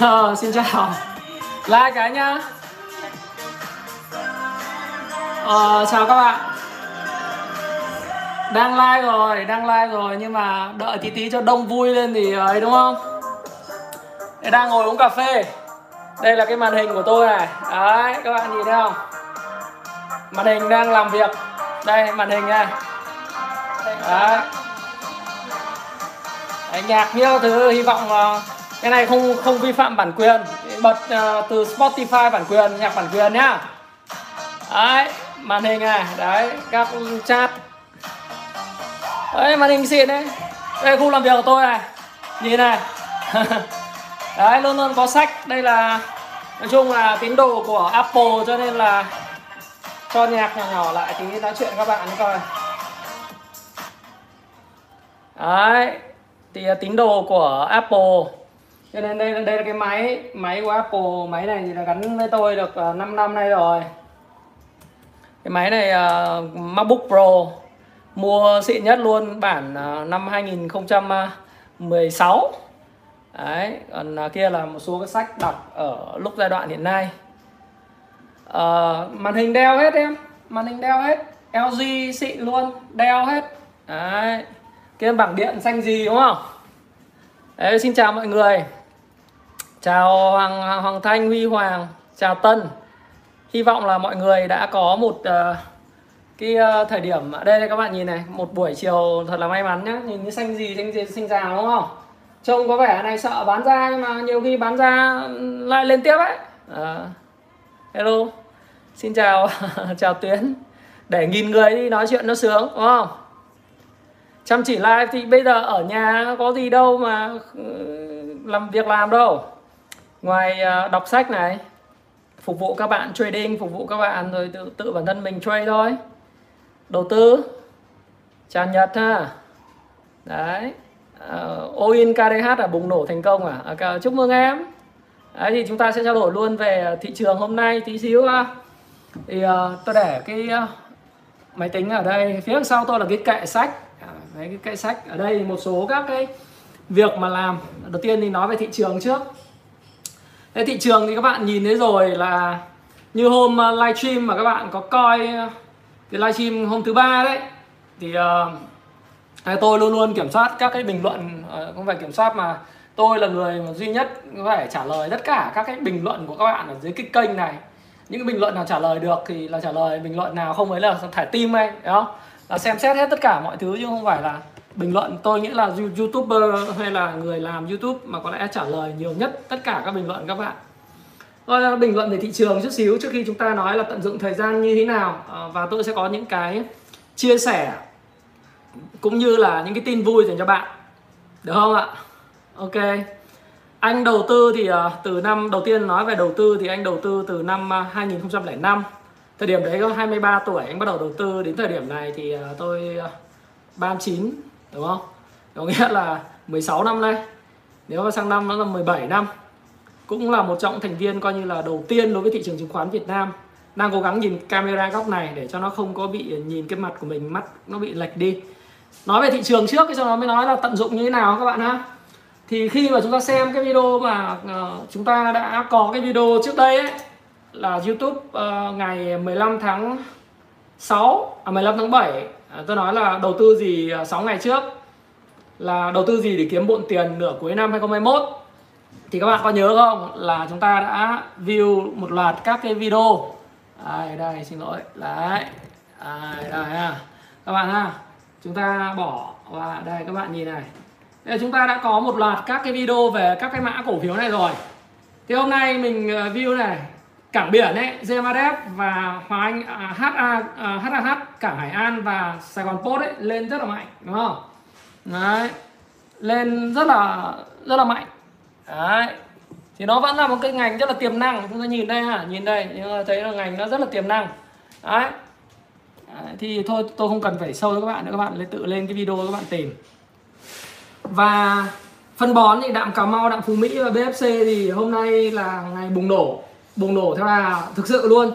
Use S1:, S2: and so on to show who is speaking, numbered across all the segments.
S1: Ờ, xin chào. Like cái nhá Ờ, chào các bạn. Đang like rồi, đang like rồi Nhưng mà đợi tí tí cho đông vui lên thì ờ, ấy đúng không? Đây đang ngồi uống cà phê. Đây là cái màn hình của tôi này. Đấy, các bạn nhìn thấy không? Màn hình đang làm việc. Đây, màn hình này Đấy. Đấy, nhạc nhiều thứ hy vọng ờ, cái này không không vi phạm bản quyền. Bật uh, từ Spotify bản quyền nhạc bản quyền nhá. Đấy màn hình này đấy các chat. Đấy màn hình xịn đấy. Đây khu làm việc của tôi này. Nhìn này. Đấy luôn luôn có sách. Đây là nói chung là tín đồ của Apple cho nên là cho nhạc nhỏ nhỏ lại tí nói chuyện các bạn coi đấy thì ờ, tín đồ của Apple cho nên đây đây là cái máy máy của Apple máy này thì là gắn với tôi được à, 5 năm nay rồi. Cái máy này uh, MacBook Pro mua xịn nhất luôn bản uh, năm 2016 đấy còn uh, kia là một số cái sách đọc ở lúc giai đoạn hiện nay. Uh, màn hình đeo hết em màn hình đeo hết LG xịn luôn đeo hết. Đấy kia bảng điện xanh gì đúng không? Đấy, xin chào mọi người chào Hoàng Hoàng Thanh Huy Hoàng chào Tân. Hy vọng là mọi người đã có một uh, cái uh, thời điểm đây đây các bạn nhìn này một buổi chiều thật là may mắn nhá. Nhìn như xanh gì xanh gì xanh rào đúng không? Trông có vẻ này sợ bán ra nhưng mà nhiều khi bán ra lại lên tiếp ấy. Uh, hello. Xin chào chào Tuyến. Để nghìn người đi nói chuyện nó sướng đúng không? Chăm chỉ live thì bây giờ ở nhà có gì đâu mà ừ, làm việc làm đâu ngoài ờ, đọc sách này phục vụ các bạn trading phục vụ các bạn rồi tự tự bản thân mình trade thôi. Đầu tư tràn nhật ha. Đấy ờ, uh, all in KDH là bùng nổ thành công à? à chúc mừng em. Đấy thì chúng ta sẽ trao đổi luôn về thị trường hôm nay tí xíu ha. Thì uh, tôi để cái uh, máy tính ở đây phía sau tôi là cái kệ sách. À, đấy, cái kệ sách ở đây một số các cái việc mà làm. Đầu tiên thì nói về thị trường trước. Thế thị trường thì các bạn nhìn thấy rồi là như hôm ờ, livestream mà các bạn có coi ờ, cái livestream hôm thứ ba đấy thì uh, tôi luôn luôn kiểm soát các cái bình luận uh, không phải kiểm soát mà tôi là người mà duy nhất có thể trả lời tất cả các cái bình luận của các bạn ở dưới cái kênh này. Những cái bình luận nào trả lời được thì là trả lời bình luận nào không ấy là thải tim ấy đó là xem xét hết tất cả mọi thứ chứ không phải là bình luận tôi nghĩ là youtuber hay là người làm youtube mà có lẽ trả lời nhiều nhất tất cả các bình luận các bạn. Rồi, bình luận về thị trường chút xíu trước khi chúng ta nói là tận dụng thời gian như thế nào ờ, và tôi sẽ có những cái chia sẻ cũng như là những cái tin vui dành cho bạn. Được không ạ? Ok. Anh đầu tư thì ờ, từ năm đầu tiên nói về đầu tư thì anh đầu tư từ năm ờ, 2005 thời điểm đấy có 23 tuổi anh bắt đầu đầu tư. Đến thời điểm này thì tôi 39 đúng không? Có nghĩa là 16 năm nay. Nếu mà sang năm nó là 17 năm. Cũng là một trong thành viên coi như là đầu tiên đối với thị trường chứng khoán Việt Nam. Đang cố gắng nhìn camera góc này để cho nó không có bị nhìn cái mặt của mình mắt nó bị lệch đi. Nói về thị trường trước cái sau đó mới nói là tận dụng như thế nào các bạn ha. Thì khi mà chúng ta xem cái video mà uh, chúng ta đã có cái video trước đây ấy là YouTube uh, ngày 15 tháng 6 à 15 tháng 7 à, tôi nói là đầu tư gì à, 6 ngày trước là đầu tư gì để kiếm bộn tiền nửa cuối năm 2021 thì các bạn có nhớ không là chúng ta đã view một loạt các cái video. Đây đây xin lỗi. Đấy đây, đây ha. Các bạn ha chúng ta bỏ và đây các bạn nhìn này. Đây chúng ta đã có một loạt các cái video về các cái mã cổ phiếu này rồi. Thì hôm nay mình à, view này cảng biển ấy GMRF và hoa Anh à, HA à, HAH cảng Hải An và Sài Gòn Post ấy lên rất là mạnh đúng không? Đấy lên rất là rất là mạnh. Đấy thì nó vẫn là một cái ngành rất là tiềm năng chúng ta nhìn đây ha nhìn đây chúng ta thấy là ngành nó rất là tiềm năng. Đấy. đấy thì thôi tôi không cần phải sâu cho các bạn nữa các bạn lên tự lên cái video các bạn tìm. Và phân bón thì đạm Cà Mau, đạm Phú Mỹ và BFC thì hôm nay là ngày bùng nổ. Bùng nổ theo là thực sự luôn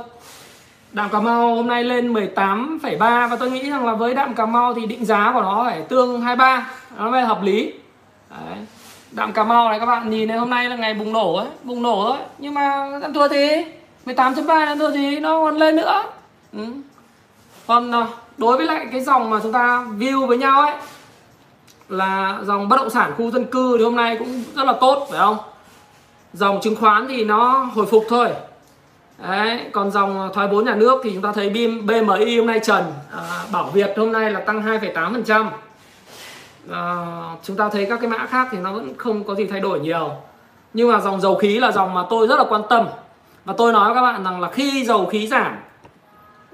S1: đạm Cà Mau hôm nay lên 18,3 và tôi nghĩ rằng là với đạm Cà Mau thì định giá của nó phải tương 23 nó mới hợp lý. Đấy. đạm Cà Mau này các bạn nhìn này hôm nay là ngày bùng nổ ấy bùng nổ ấy. Nhưng mà ăn thua thì 18.3 ăn thua gì nó còn lên nữa. Ừ. Vâng, còn đối với lại cái dòng mà chúng ta view với nhau ấy là dòng bất động sản khu dân cư thì hôm nay cũng rất là tốt phải không? Dòng chứng khoán thì nó hồi phục thôi. Đấy, còn dòng thoái vốn nhà nước thì chúng ta thấy BIM, BMI hôm nay trần. À, Bảo Việt hôm nay là tăng 2,8% à, chúng ta thấy các cái mã khác thì nó vẫn không có gì thay đổi nhiều. Nhưng mà dòng dầu khí là dòng mà tôi rất là quan tâm. Và tôi nói với các bạn rằng là khi dầu khí giảm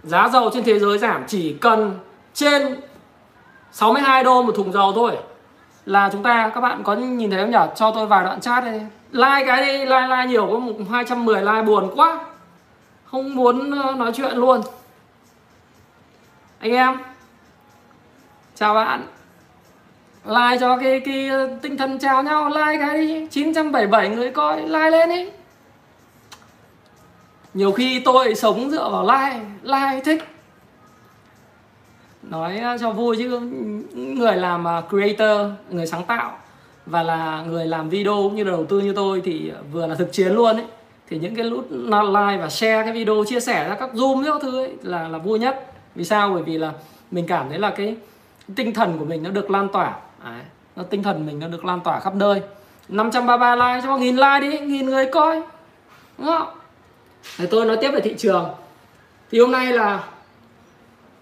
S1: giá dầu trên thế giới giảm chỉ cần trên 62 đô một thùng dầu thôi. Là chúng ta các bạn có nhìn thấy không nhỉ? Cho tôi vài đoạn chat đây like cái đi like like nhiều có một 210 like buồn quá không muốn ờ, nói chuyện luôn. Anh em, chào bạn. Like cho cái cái tinh thần chào nhau, like cái đi. 977 người coi, like lên đi. Nhiều khi tôi sống dựa vào like like thích. Nói ờ, cho vui chứ, người làm ờ, creator, người sáng tạo và là người làm video cũng như là đầu tư như tôi thì vừa là thực chiến luôn ấy thì những cái nút like và share cái video chia sẻ ra các zoom các thứ ấy là là vui nhất. Vì sao? Bởi vì là mình cảm thấy là cái tinh thần của mình nó được lan tỏa. Đấy, nó tinh thần mình nó được lan tỏa khắp nơi. 533 like cho nghìn like đi nghìn người coi. Đúng không? Để tôi nói tiếp về thị trường. Thì hôm nay là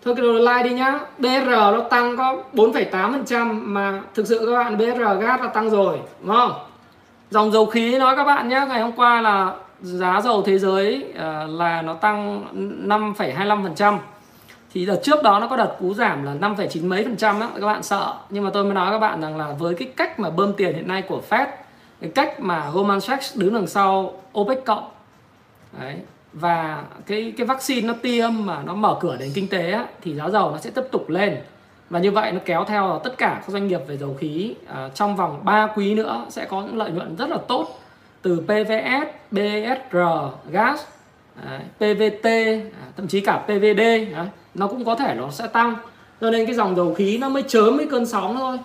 S1: thôi cái đồ like đi nhá. BR nó tăng có 4,8% mà thực sự các bạn BR gas là tăng rồi đúng không? Dòng dầu khí nói các bạn nhé ngày hôm qua là giá dầu thế giới uh, là nó tăng 5,25% thì đợt trước đó nó có đợt cú giảm là 5,9 mấy phần trăm đó các bạn sợ. Nhưng mà tôi mới nói các bạn rằng là với cái cách mà bơm tiền hiện nay của Fed cái cách mà Goldman Sachs đứng đằng sau OPEC cộng đấy và cái cái vaccine nó tiêm mà nó mở cửa đến kinh tế á, thì giá dầu nó sẽ tiếp tục lên. Và như vậy nó kéo theo tất cả các doanh nghiệp về dầu khí uh, trong vòng 3 quý nữa sẽ có những lợi nhuận rất là tốt từ PVS, BSR, gas, à, PVT, à, thậm chí cả PVD à, nó cũng có thể nó sẽ tăng. Cho nên cái dòng dầu khí nó mới chớm mấy cơn sóng thôi.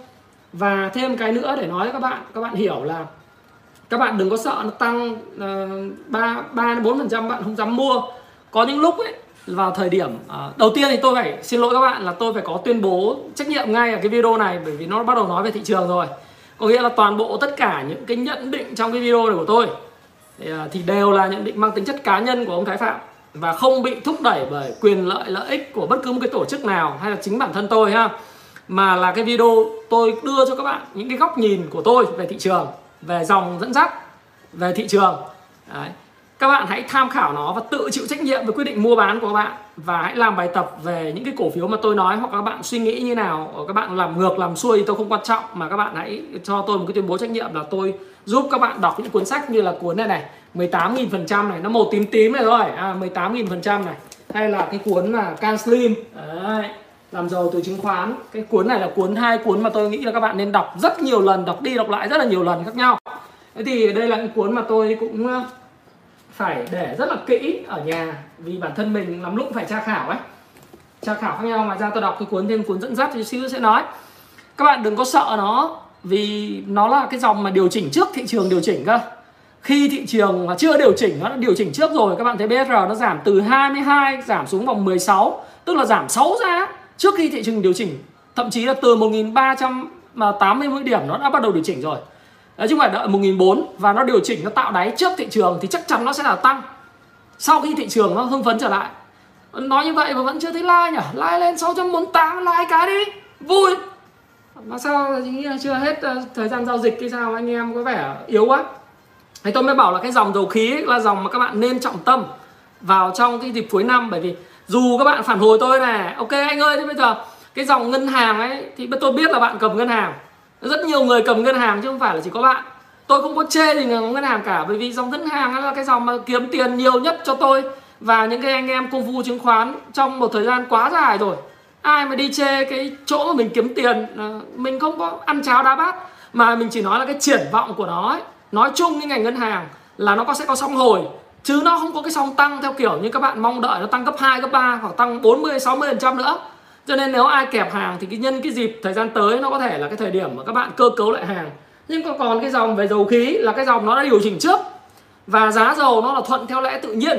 S1: Và thêm cái nữa để nói với các bạn, các bạn hiểu là các bạn đừng có sợ nó tăng ba ba bốn phần trăm bạn không dám mua. Có những lúc ấy vào thời điểm uh, đầu tiên thì tôi phải xin lỗi các bạn là tôi phải có tuyên bố trách nhiệm ngay ở cái video này bởi vì nó bắt đầu nói về thị trường rồi có nghĩa là toàn bộ tất cả những cái nhận định trong cái video này của tôi à, thì, đều là nhận định mang tính chất cá nhân của ông Thái Phạm và không bị thúc đẩy bởi quyền lợi lợi ích của bất cứ một cái tổ chức nào hay là chính bản thân tôi ha. Mà là cái video tôi đưa cho các bạn những cái góc nhìn của tôi về thị trường về dòng dẫn dắt về thị trường. Đấy các bạn hãy tham khảo nó và tự chịu trách nhiệm với quyết định mua bán của các bạn. Và hãy làm bài tập về những cái cổ phiếu mà tôi nói hoặc các bạn suy nghĩ như nào các bạn làm ngược làm xuôi thì tôi không quan trọng. Mà các bạn hãy cho tôi một cái tuyên bố trách nhiệm là tôi giúp các bạn đọc những cuốn sách như là cuốn này này 18.000 phần trăm này nó màu tím tím này thôi. À, 18.000 phần trăm này. Hay là cái cuốn là Can Slim. Đấy, làm giàu từ chứng khoán. Cái cuốn này là cuốn hai cuốn mà tôi nghĩ là các bạn nên đọc rất nhiều lần đọc đi đọc lại rất là nhiều lần khác nhau. Thế thì đây là cái cuốn mà tôi cũng phải để rất là kỹ ở nhà. Vì bản thân mình lắm lúc phải tra khảo ấy. Tra khảo khác nhau mà ra tôi đọc cái cuốn thêm cuốn dẫn dắt thì xíu sẽ nói. Các bạn đừng có sợ nó, vì nó là cái dòng mà điều chỉnh trước thị trường điều chỉnh cơ. Khi thị trường mà chưa điều chỉnh, nó đã điều chỉnh trước rồi, các bạn thấy BSR nó giảm từ 22 giảm xuống vòng 16 tức là giảm 6 giá trước khi thị trường điều chỉnh. Thậm chí là từ 1380 điểm nó đã bắt đầu điều chỉnh rồi. Đấy, chứ không phải đợi 1.400 và nó điều chỉnh nó tạo đáy trước thị trường thì chắc chắn nó sẽ là tăng. Sau khi thị trường nó hưng phấn trở lại. Nói như vậy mà vẫn chưa thấy like nhỉ? Like lên 648 like cái đi. Vui. Mà sao nghĩ là chưa hết ờ, thời gian giao dịch cái sao? Anh em có vẻ yếu quá. Thì tôi mới bảo là cái dòng dầu khí ấy là dòng mà các bạn nên trọng tâm vào trong cái dịp cuối năm. Bởi vì dù các bạn phản hồi tôi này ok anh ơi thế bây giờ cái dòng ngân hàng ấy thì tôi biết là bạn cầm ngân hàng rất nhiều người cầm ngân hàng chứ không phải là chỉ có bạn. Tôi không có chê gì ngân hàng cả bởi vì dòng ngân hàng là cái dòng mà kiếm tiền nhiều nhất cho tôi. Và những cái anh em công phu chứng khoán trong một thời gian quá dài rồi ai mà đi chê cái chỗ mà mình kiếm tiền ờ, mình không có ăn cháo đá bát. Mà mình chỉ nói là cái triển vọng của nó ấy. nói chung cái ngành ngân hàng là nó có sẽ có song hồi chứ nó không có cái song tăng theo kiểu như các bạn mong đợi nó tăng cấp 2, cấp 3 hoặc tăng 40 60 trăm nữa cho nên nếu ai kẹp hàng thì cái nhân cái dịp thời gian tới nó có thể là cái thời điểm mà các bạn cơ cấu lại hàng. Nhưng còn cái dòng về dầu khí là cái dòng nó đã điều chỉnh trước. Và giá dầu nó là thuận theo lẽ tự nhiên.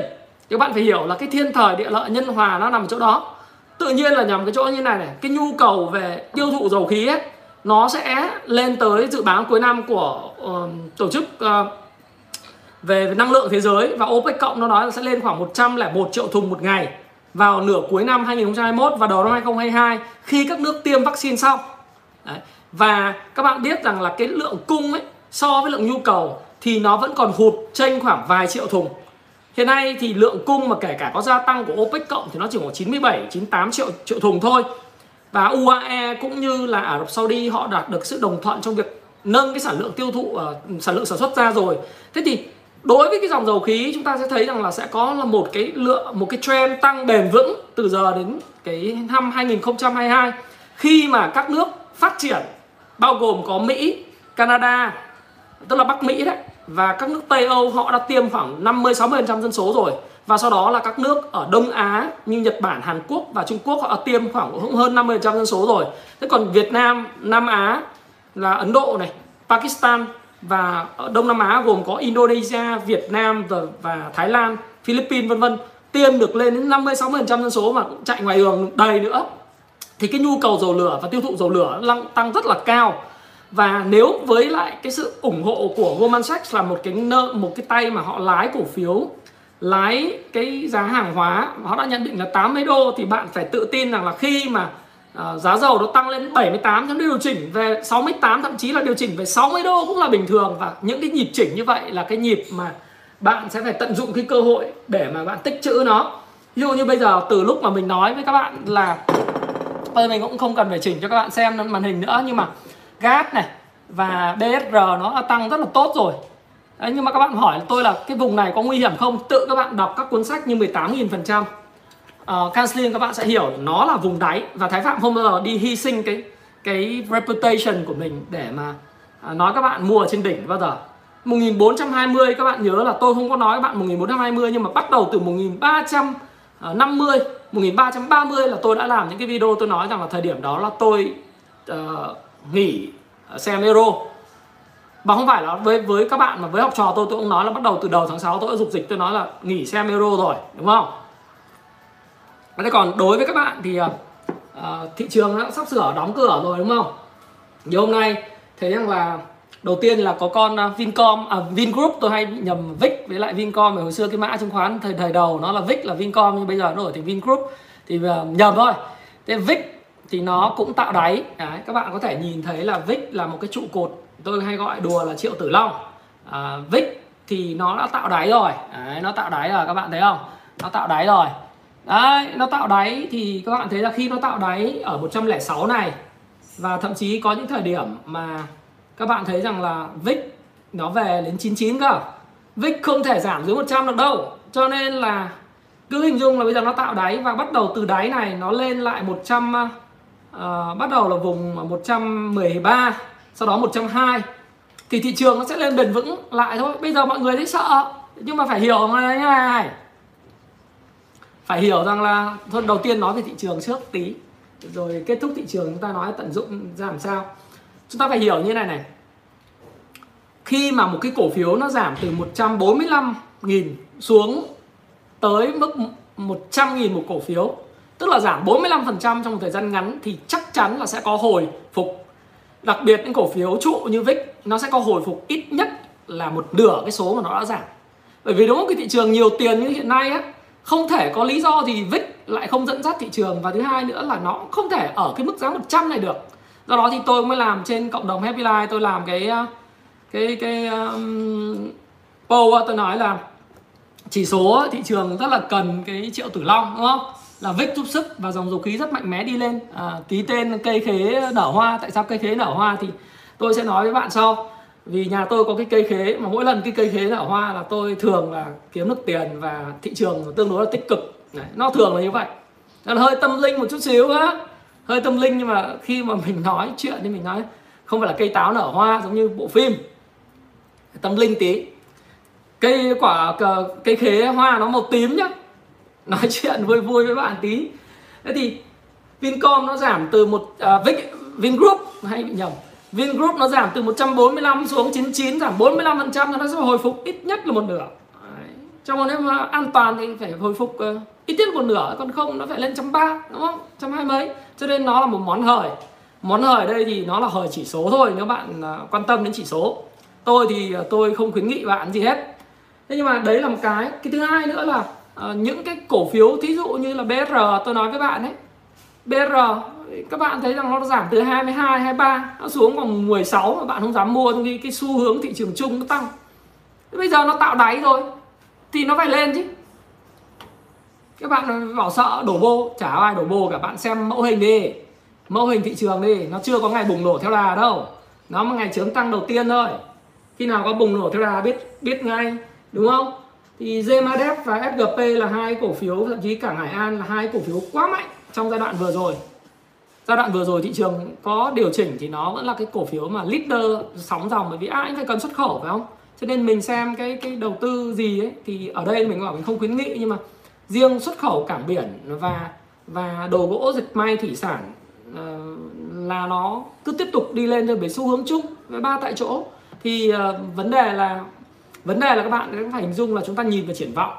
S1: Các bạn phải hiểu là cái thiên thời địa lợi nhân hòa nó nằm ở chỗ đó. Tự nhiên là nhằm cái chỗ như này này cái nhu cầu về tiêu thụ dầu khí ấy nó sẽ lên tới dự báo cuối năm của uh, tổ chức uh, về năng lượng thế giới. Và OPEC cộng nó nói là sẽ lên khoảng 101 triệu thùng một ngày vào nửa cuối năm 2021 và đầu năm 2022 khi các nước tiêm vaccine xong. Đấy. Và các bạn biết rằng là cái lượng cung ấy so với lượng nhu cầu thì nó vẫn còn hụt chênh khoảng vài triệu thùng. Hiện nay thì lượng cung mà kể cả có gia tăng của OPEC cộng thì nó chỉ khoảng 97 98 triệu triệu thùng thôi. Và UAE cũng như là Ả Rập Saudi họ đạt được sự đồng thuận trong việc nâng cái sản lượng tiêu thụ uh, sản lượng sản xuất ra rồi. Thế thì đối với cái dòng dầu khí chúng ta sẽ thấy rằng là sẽ có là một cái lượng một cái trend tăng bền vững từ giờ đến cái năm 2022 khi mà các nước phát triển bao gồm có Mỹ, Canada tức là Bắc Mỹ đấy và các nước Tây Âu họ đã tiêm khoảng 50 60% dân số rồi và sau đó là các nước ở Đông Á như Nhật Bản, Hàn Quốc và Trung Quốc họ đã tiêm khoảng hơn 50% dân số rồi. Thế còn Việt Nam, Nam Á là Ấn Độ này, Pakistan và ở Đông Nam Á gồm có Indonesia, Việt Nam và, và Thái Lan, Philippines vân vân tiêm được lên đến 50 60% dân số mà cũng chạy ngoài đường đầy nữa. Thì cái nhu cầu dầu lửa và tiêu thụ dầu lửa tăng rất là cao. Và nếu với lại cái sự ủng hộ của Goldman Sachs là một cái nợ một cái tay mà họ lái cổ phiếu lái cái giá hàng hóa họ đã nhận định là 80 đô thì bạn phải tự tin rằng là khi mà à, giá dầu nó tăng lên 78 thì điều chỉnh về 68 thậm chí là điều chỉnh về 60 đô cũng là bình thường. Và những cái nhịp chỉnh như vậy là cái nhịp mà bạn sẽ phải tận dụng cái cơ hội để mà bạn tích trữ nó. Ví dụ như bây giờ từ lúc mà mình nói với các bạn là bây mình cũng không cần phải chỉnh cho các bạn xem màn hình nữa nhưng mà gas này và bsr nó tăng rất là tốt rồi. Đấy, nhưng mà các bạn hỏi tôi là cái vùng này có nguy hiểm không? Tự các bạn đọc các cuốn sách như 18.000 phần trăm. Ờ, uh, Canceling các bạn sẽ hiểu nó là vùng đáy và Thái Phạm không bao giờ đi hy sinh cái cái reputation của mình để mà uh, nói các bạn mua ở trên đỉnh bao giờ. 1420 các bạn nhớ là tôi không có nói các bạn 1420 nhưng mà bắt đầu từ 1350 1330 là tôi đã làm những cái video tôi nói rằng là thời điểm đó là tôi uh, nghỉ xem euro và không phải là với với các bạn mà với học trò tôi tôi cũng nói là bắt đầu từ đầu tháng 6 tôi đã dục dịch tôi nói là nghỉ xem euro rồi đúng không? Thế còn đối với các bạn thì uh, thị trường đã sắp sửa đóng cửa rồi đúng không? Như hôm nay thấy rằng là đầu tiên là có con ờ, Vincom à, Vingroup tôi hay nhầm Vic với lại Vincom hồi xưa cái mã chứng khoán thời thời đầu nó là Vic là Vincom nhưng bây giờ nó đổi thành Vingroup thì nhầm thôi. Thế Vic thì nó cũng tạo đáy. Đấy, các bạn có thể nhìn thấy là Vic là một cái trụ cột tôi hay gọi đùa là triệu tử long. À, Vic thì nó đã tạo đáy rồi. Đấy, nó tạo đáy rồi các bạn thấy không? Nó tạo đáy rồi. Đấy, nó tạo đáy thì các bạn thấy là khi nó tạo đáy ở 106 này và thậm chí có những thời điểm mà các bạn thấy rằng là VIX nó về đến 99 cơ. VIX không thể giảm dưới 100 được đâu. Cho nên là cứ hình dung là bây giờ nó tạo đáy và bắt đầu từ đáy này nó lên lại 100 uh, ờ, bắt đầu là vùng 113 sau đó 120 thì thị trường nó sẽ lên bền vững lại thôi. Bây giờ mọi người thấy sợ nhưng mà phải hiểu như này phải hiểu rằng là thôi, đầu tiên nói về thị trường trước tí, rồi kết thúc thị trường chúng ta nói tận dụng ra làm sao. Chúng ta phải hiểu như này này. Khi mà một cái cổ phiếu nó giảm từ 145.000 xuống tới mức 100.000 một cổ phiếu, tức là giảm 45% trong một thời gian ngắn, thì chắc chắn là sẽ có hồi phục. Đặc biệt những cổ phiếu trụ như VIX nó sẽ có hồi phục ít nhất là một nửa cái số mà nó đã giảm. Bởi vì đúng không? Cái thị trường nhiều tiền như hiện nay á không thể có lý do gì VIX lại không dẫn dắt thị trường. Và thứ hai nữa là nó không thể ở cái mức giá 100 này được. Do đó thì tôi mới làm trên cộng đồng Happy Life. Tôi làm cái ờ, cái cái um, poll tôi nói là chỉ số thị trường rất là cần cái triệu tử long đúng không? Là vích giúp sức và dòng dầu khí rất mạnh mẽ đi lên. À, ký tên cây khế nở hoa. Tại sao cây khế nở hoa thì tôi sẽ nói với bạn sau vì nhà tôi có cái cây khế mà mỗi lần cái cây khế nở hoa là tôi thường là kiếm được tiền và thị trường tương đối là tích cực. Đấy, nó thường là như vậy. Nó hơi tâm linh một chút xíu á. Hơi tâm linh nhưng mà khi mà mình nói chuyện thì mình nói không phải là cây táo nở hoa giống như bộ phim. Tâm linh tí. Cây quả cây khế hoa nó màu tím nhá. Nói chuyện vui vui với bạn tí. Thế thì Vincom nó giảm từ một à, Vic, Vingroup hay bị nhầm? Vingroup nó giảm từ 145 xuống 99 giảm 45 phần trăm nó sẽ hồi phục ít nhất là một nửa. Đấy. trong một nếu mà an toàn thì phải hồi phục uh, ít nhất một nửa còn không nó phải lên trăm ba đúng không? Trăm hai mấy. Cho nên nó là một món hời. Món hời đây thì nó là hời chỉ số thôi nếu bạn uh, quan tâm đến chỉ số. Tôi thì uh, tôi không khuyến nghị bạn gì hết. Thế nhưng mà đấy là một cái. Cái thứ hai nữa là uh, những cái cổ phiếu thí dụ như là BR tôi nói với bạn ấy. BR các bạn thấy rằng nó giảm từ 22 23 nó xuống còn 16 mà bạn không dám mua vì cái xu hướng thị trường chung nó tăng. Bây giờ nó tạo đáy rồi, thì nó phải lên chứ. Các bạn bảo sợ đổ bô, chả ai đổ bô cả, bạn xem mẫu hình đi. Mẫu hình thị trường đi, nó chưa có ngày bùng nổ theo đà đâu. Nó một ngày chớm tăng đầu tiên thôi. Khi nào có bùng nổ theo đà biết biết ngay, đúng không? Thì Zmadev và SGP là hai cổ phiếu, thậm chí cả Hải An là hai cổ phiếu quá mạnh trong giai đoạn vừa rồi giai đoạn vừa rồi thị trường có điều chỉnh thì nó vẫn là cái cổ phiếu mà leader sóng dòng bởi vì à, ai cũng phải cần xuất khẩu phải không? Cho nên mình xem cái cái đầu tư gì ấy thì ở đây mình bảo mình không khuyến nghị nhưng mà riêng xuất khẩu cảng biển và và đồ gỗ dệt may thủy sản uh, là nó cứ tiếp tục đi lên theo với xu hướng chung với ba tại chỗ. Thì uh, vấn đề là vấn đề là các bạn cũng phải hình dung là chúng ta nhìn vào triển vọng.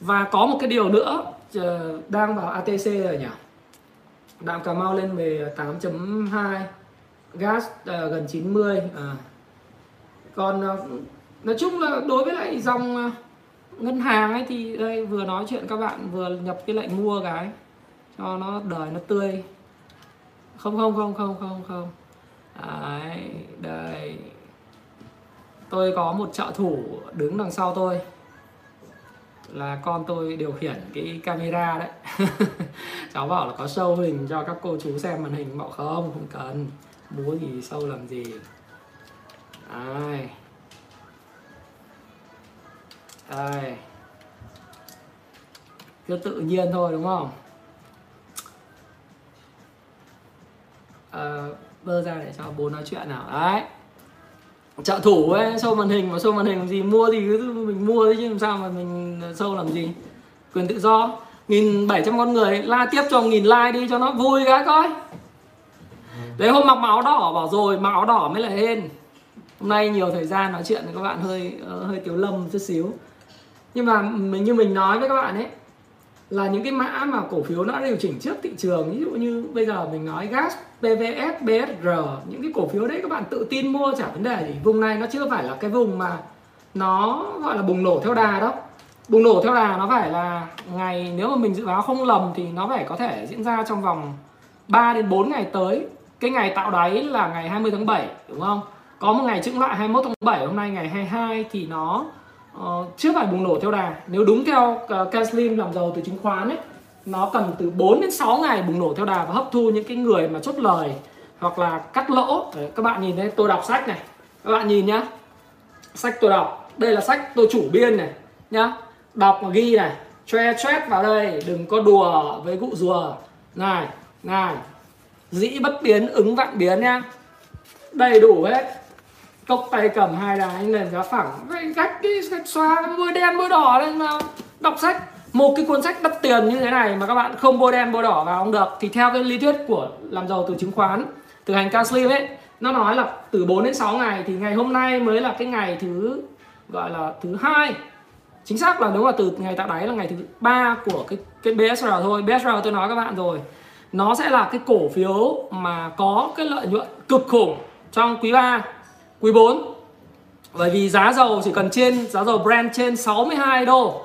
S1: Và có một cái điều nữa uh, đang vào ATC rồi nhỉ? Đạm Cà Mau lên về à, 8.2 gas uh, gần 90 à. còn uh, nói chung là đối với lại dòng uh, ngân hàng ấy thì đây vừa nói chuyện các bạn vừa nhập cái lệnh mua cái cho nó đời nó tươi. Không không không không không không. Đấy đây. Tôi có một trợ thủ đứng đằng sau tôi là con tôi điều khiển cái camera đấy. Cháu bảo là có sâu hình cho các cô chú xem màn hình. Bảo không không cần. Búa gì sâu làm gì? Ai? Đây cứ tự nhiên thôi đúng không? À, bơ ra để cho bố nói chuyện nào. Đấy trợ thủ ấy, show màn hình, mà show màn hình làm gì? Mua thì cứ mình mua đấy chứ, làm sao mà mình show làm gì? Quyền tự do. Nghìn bảy trăm con người, la tiếp cho nghìn like đi cho nó vui cái coi. Đấy, hôm mặc áo đỏ, bảo rồi, mặc áo đỏ mới là hên. Hôm nay nhiều thời gian nói chuyện với các bạn hơi ờ, hơi tiểu lâm chút xíu. Nhưng mà mình, như mình nói với các bạn ấy là những cái mã mà cổ phiếu nó đã điều chỉnh trước thị trường. Ví dụ như bây giờ mình nói gas PVS BSR những cái cổ phiếu đấy các bạn tự tin mua chả vấn đề gì. Vùng này nó chưa phải là cái vùng mà nó gọi là bùng nổ theo đà đó bùng nổ theo đà nó phải là ngày, nếu mà mình dự báo không lầm thì nó phải có thể diễn ra trong vòng 3 đến 4 ngày tới. Cái ngày tạo đáy là ngày 20 tháng 7 đúng không? Có một ngày chững lại 21 tháng 7 hôm nay ngày 22 thì nó Ờ, uh, chưa phải bùng nổ theo đà. Nếu đúng theo ờ, uh, Caslim làm giàu từ chứng khoán ấy nó cần từ 4 đến 6 ngày bùng nổ theo đà và hấp thu những cái người mà chốt lời hoặc là cắt lỗ. Đấy, các bạn nhìn thấy tôi đọc sách này. Các bạn nhìn nhá. Sách tôi đọc. Đây là sách tôi chủ biên này nhá. Đọc và ghi này. Tre chét vào đây đừng có đùa với cụ rùa. Này này. Dĩ bất biến ứng vạn biến nhá. Đầy đủ hết cốc tay cầm hai đá nền giá phẳng. Gạch đi gạch xóa bôi đen bôi đỏ lên mà đọc sách. Một cái cuốn sách đắt tiền như thế này mà các bạn không bôi đen, bôi đỏ vào không được. Thì theo cái lý thuyết của làm giàu từ chứng khoán, từ hành cao slim ấy, nó nói là từ 4 đến 6 ngày thì ngày hôm nay mới là cái ngày thứ, gọi là thứ hai. Chính xác là đúng là từ ngày tạo đáy là ngày thứ ba của cái cái BSR thôi. BSR tôi nói các bạn rồi. Nó sẽ là cái cổ phiếu mà có cái lợi nhuận cực khủng trong quý 3 quý 4 bởi vì giá dầu chỉ cần trên, giá dầu Brent trên 62 đô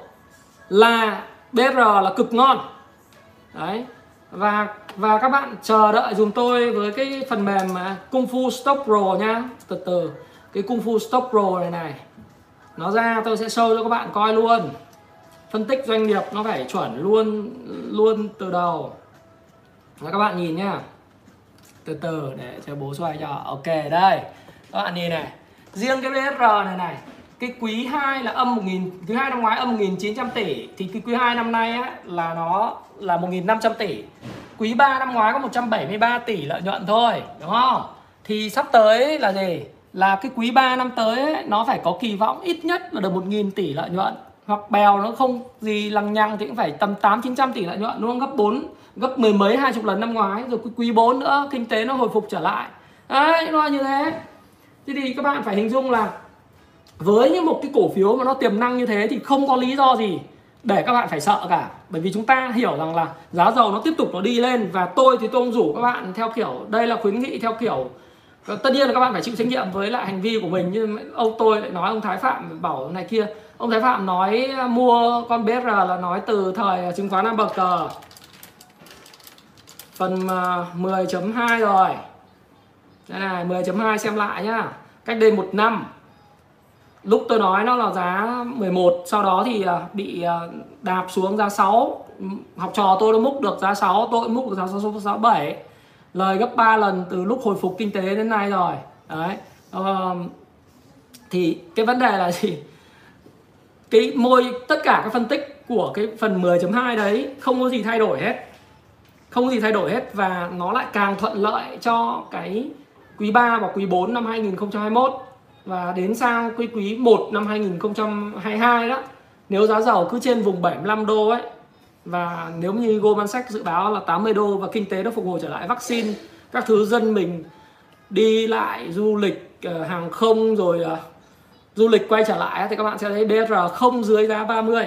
S1: là BR là cực ngon. Đấy. Và và các bạn chờ đợi dùng tôi với cái phần mềm mà Kung Fu Stock Pro nhá từ từ, cái Kung Fu Stock Pro này này. Nó ra, tôi sẽ show cho các bạn coi luôn. Phân tích doanh nghiệp nó phải chuẩn luôn luôn từ đầu. Và các bạn nhìn nhá từ từ, để cho bố xoay cho. Ok, đây các bạn nhìn này riêng cái BSR này này cái quý 2 là âm 1000 quý 2 năm ngoái âm 1900 tỷ thì cái quý 2 năm nay á, là nó là 1500 tỷ. Quý 3 năm ngoái có 173 tỷ lợi nhuận thôi đúng không? Thì sắp tới là gì? Là cái quý 3 năm tới ấy, nó phải có kỳ vọng ít nhất là được 1.000 tỷ lợi nhuận. Hoặc bèo nó không gì lằng nhằng thì cũng phải tầm 8 900 tỷ lợi nhuận luôn gấp 4 gấp mười mấy hai chục lần năm ngoái rồi quý 4 nữa kinh tế nó hồi phục trở lại. Đấy nó như thế thế thì các bạn phải hình dung là với những một cái cổ phiếu mà nó tiềm năng như thế thì không có lý do gì để các bạn phải sợ cả. Bởi vì chúng ta hiểu rằng là giá dầu nó tiếp tục nó đi lên và tôi thì tôi không rủ các bạn theo kiểu, đây là khuyến nghị theo kiểu ờ, tất nhiên là các bạn phải chịu trách nhiệm với lại hành vi của mình, nhưng ông tôi lại nói ông Thái Phạm bảo này kia. Ông Thái Phạm nói à, mua con BR là nói từ thời chứng khoán Nam bậc cờ phần à, 10.2 rồi đây này 10.2 xem lại nhá. Cách đây một năm lúc tôi nói nó là giá 11 sau đó thì à, bị à, đạp xuống giá 6 học trò tôi nó múc được giá 6 tôi múc được giá 6, 6 7 lời gấp 3 lần từ lúc hồi phục kinh tế đến nay rồi. Đấy uh, thì cái vấn đề là gì? Cái môi tất cả các phân tích của cái phần 10.2 đấy không có gì thay đổi hết. Không có gì thay đổi hết và nó lại càng thuận lợi cho cái quý 3 và quý 4 năm 2021 và đến sang quý quý 1 năm 2022 đó, nếu giá dầu cứ trên vùng 75 đô ấy, và nếu như Goldman Sachs dự báo là 80 đô và kinh tế nó phục hồi trở lại, vaccine, các thứ dân mình đi lại, du lịch ờ, hàng không rồi ờ, du lịch quay trở lại thì các bạn sẽ thấy BR không dưới giá 30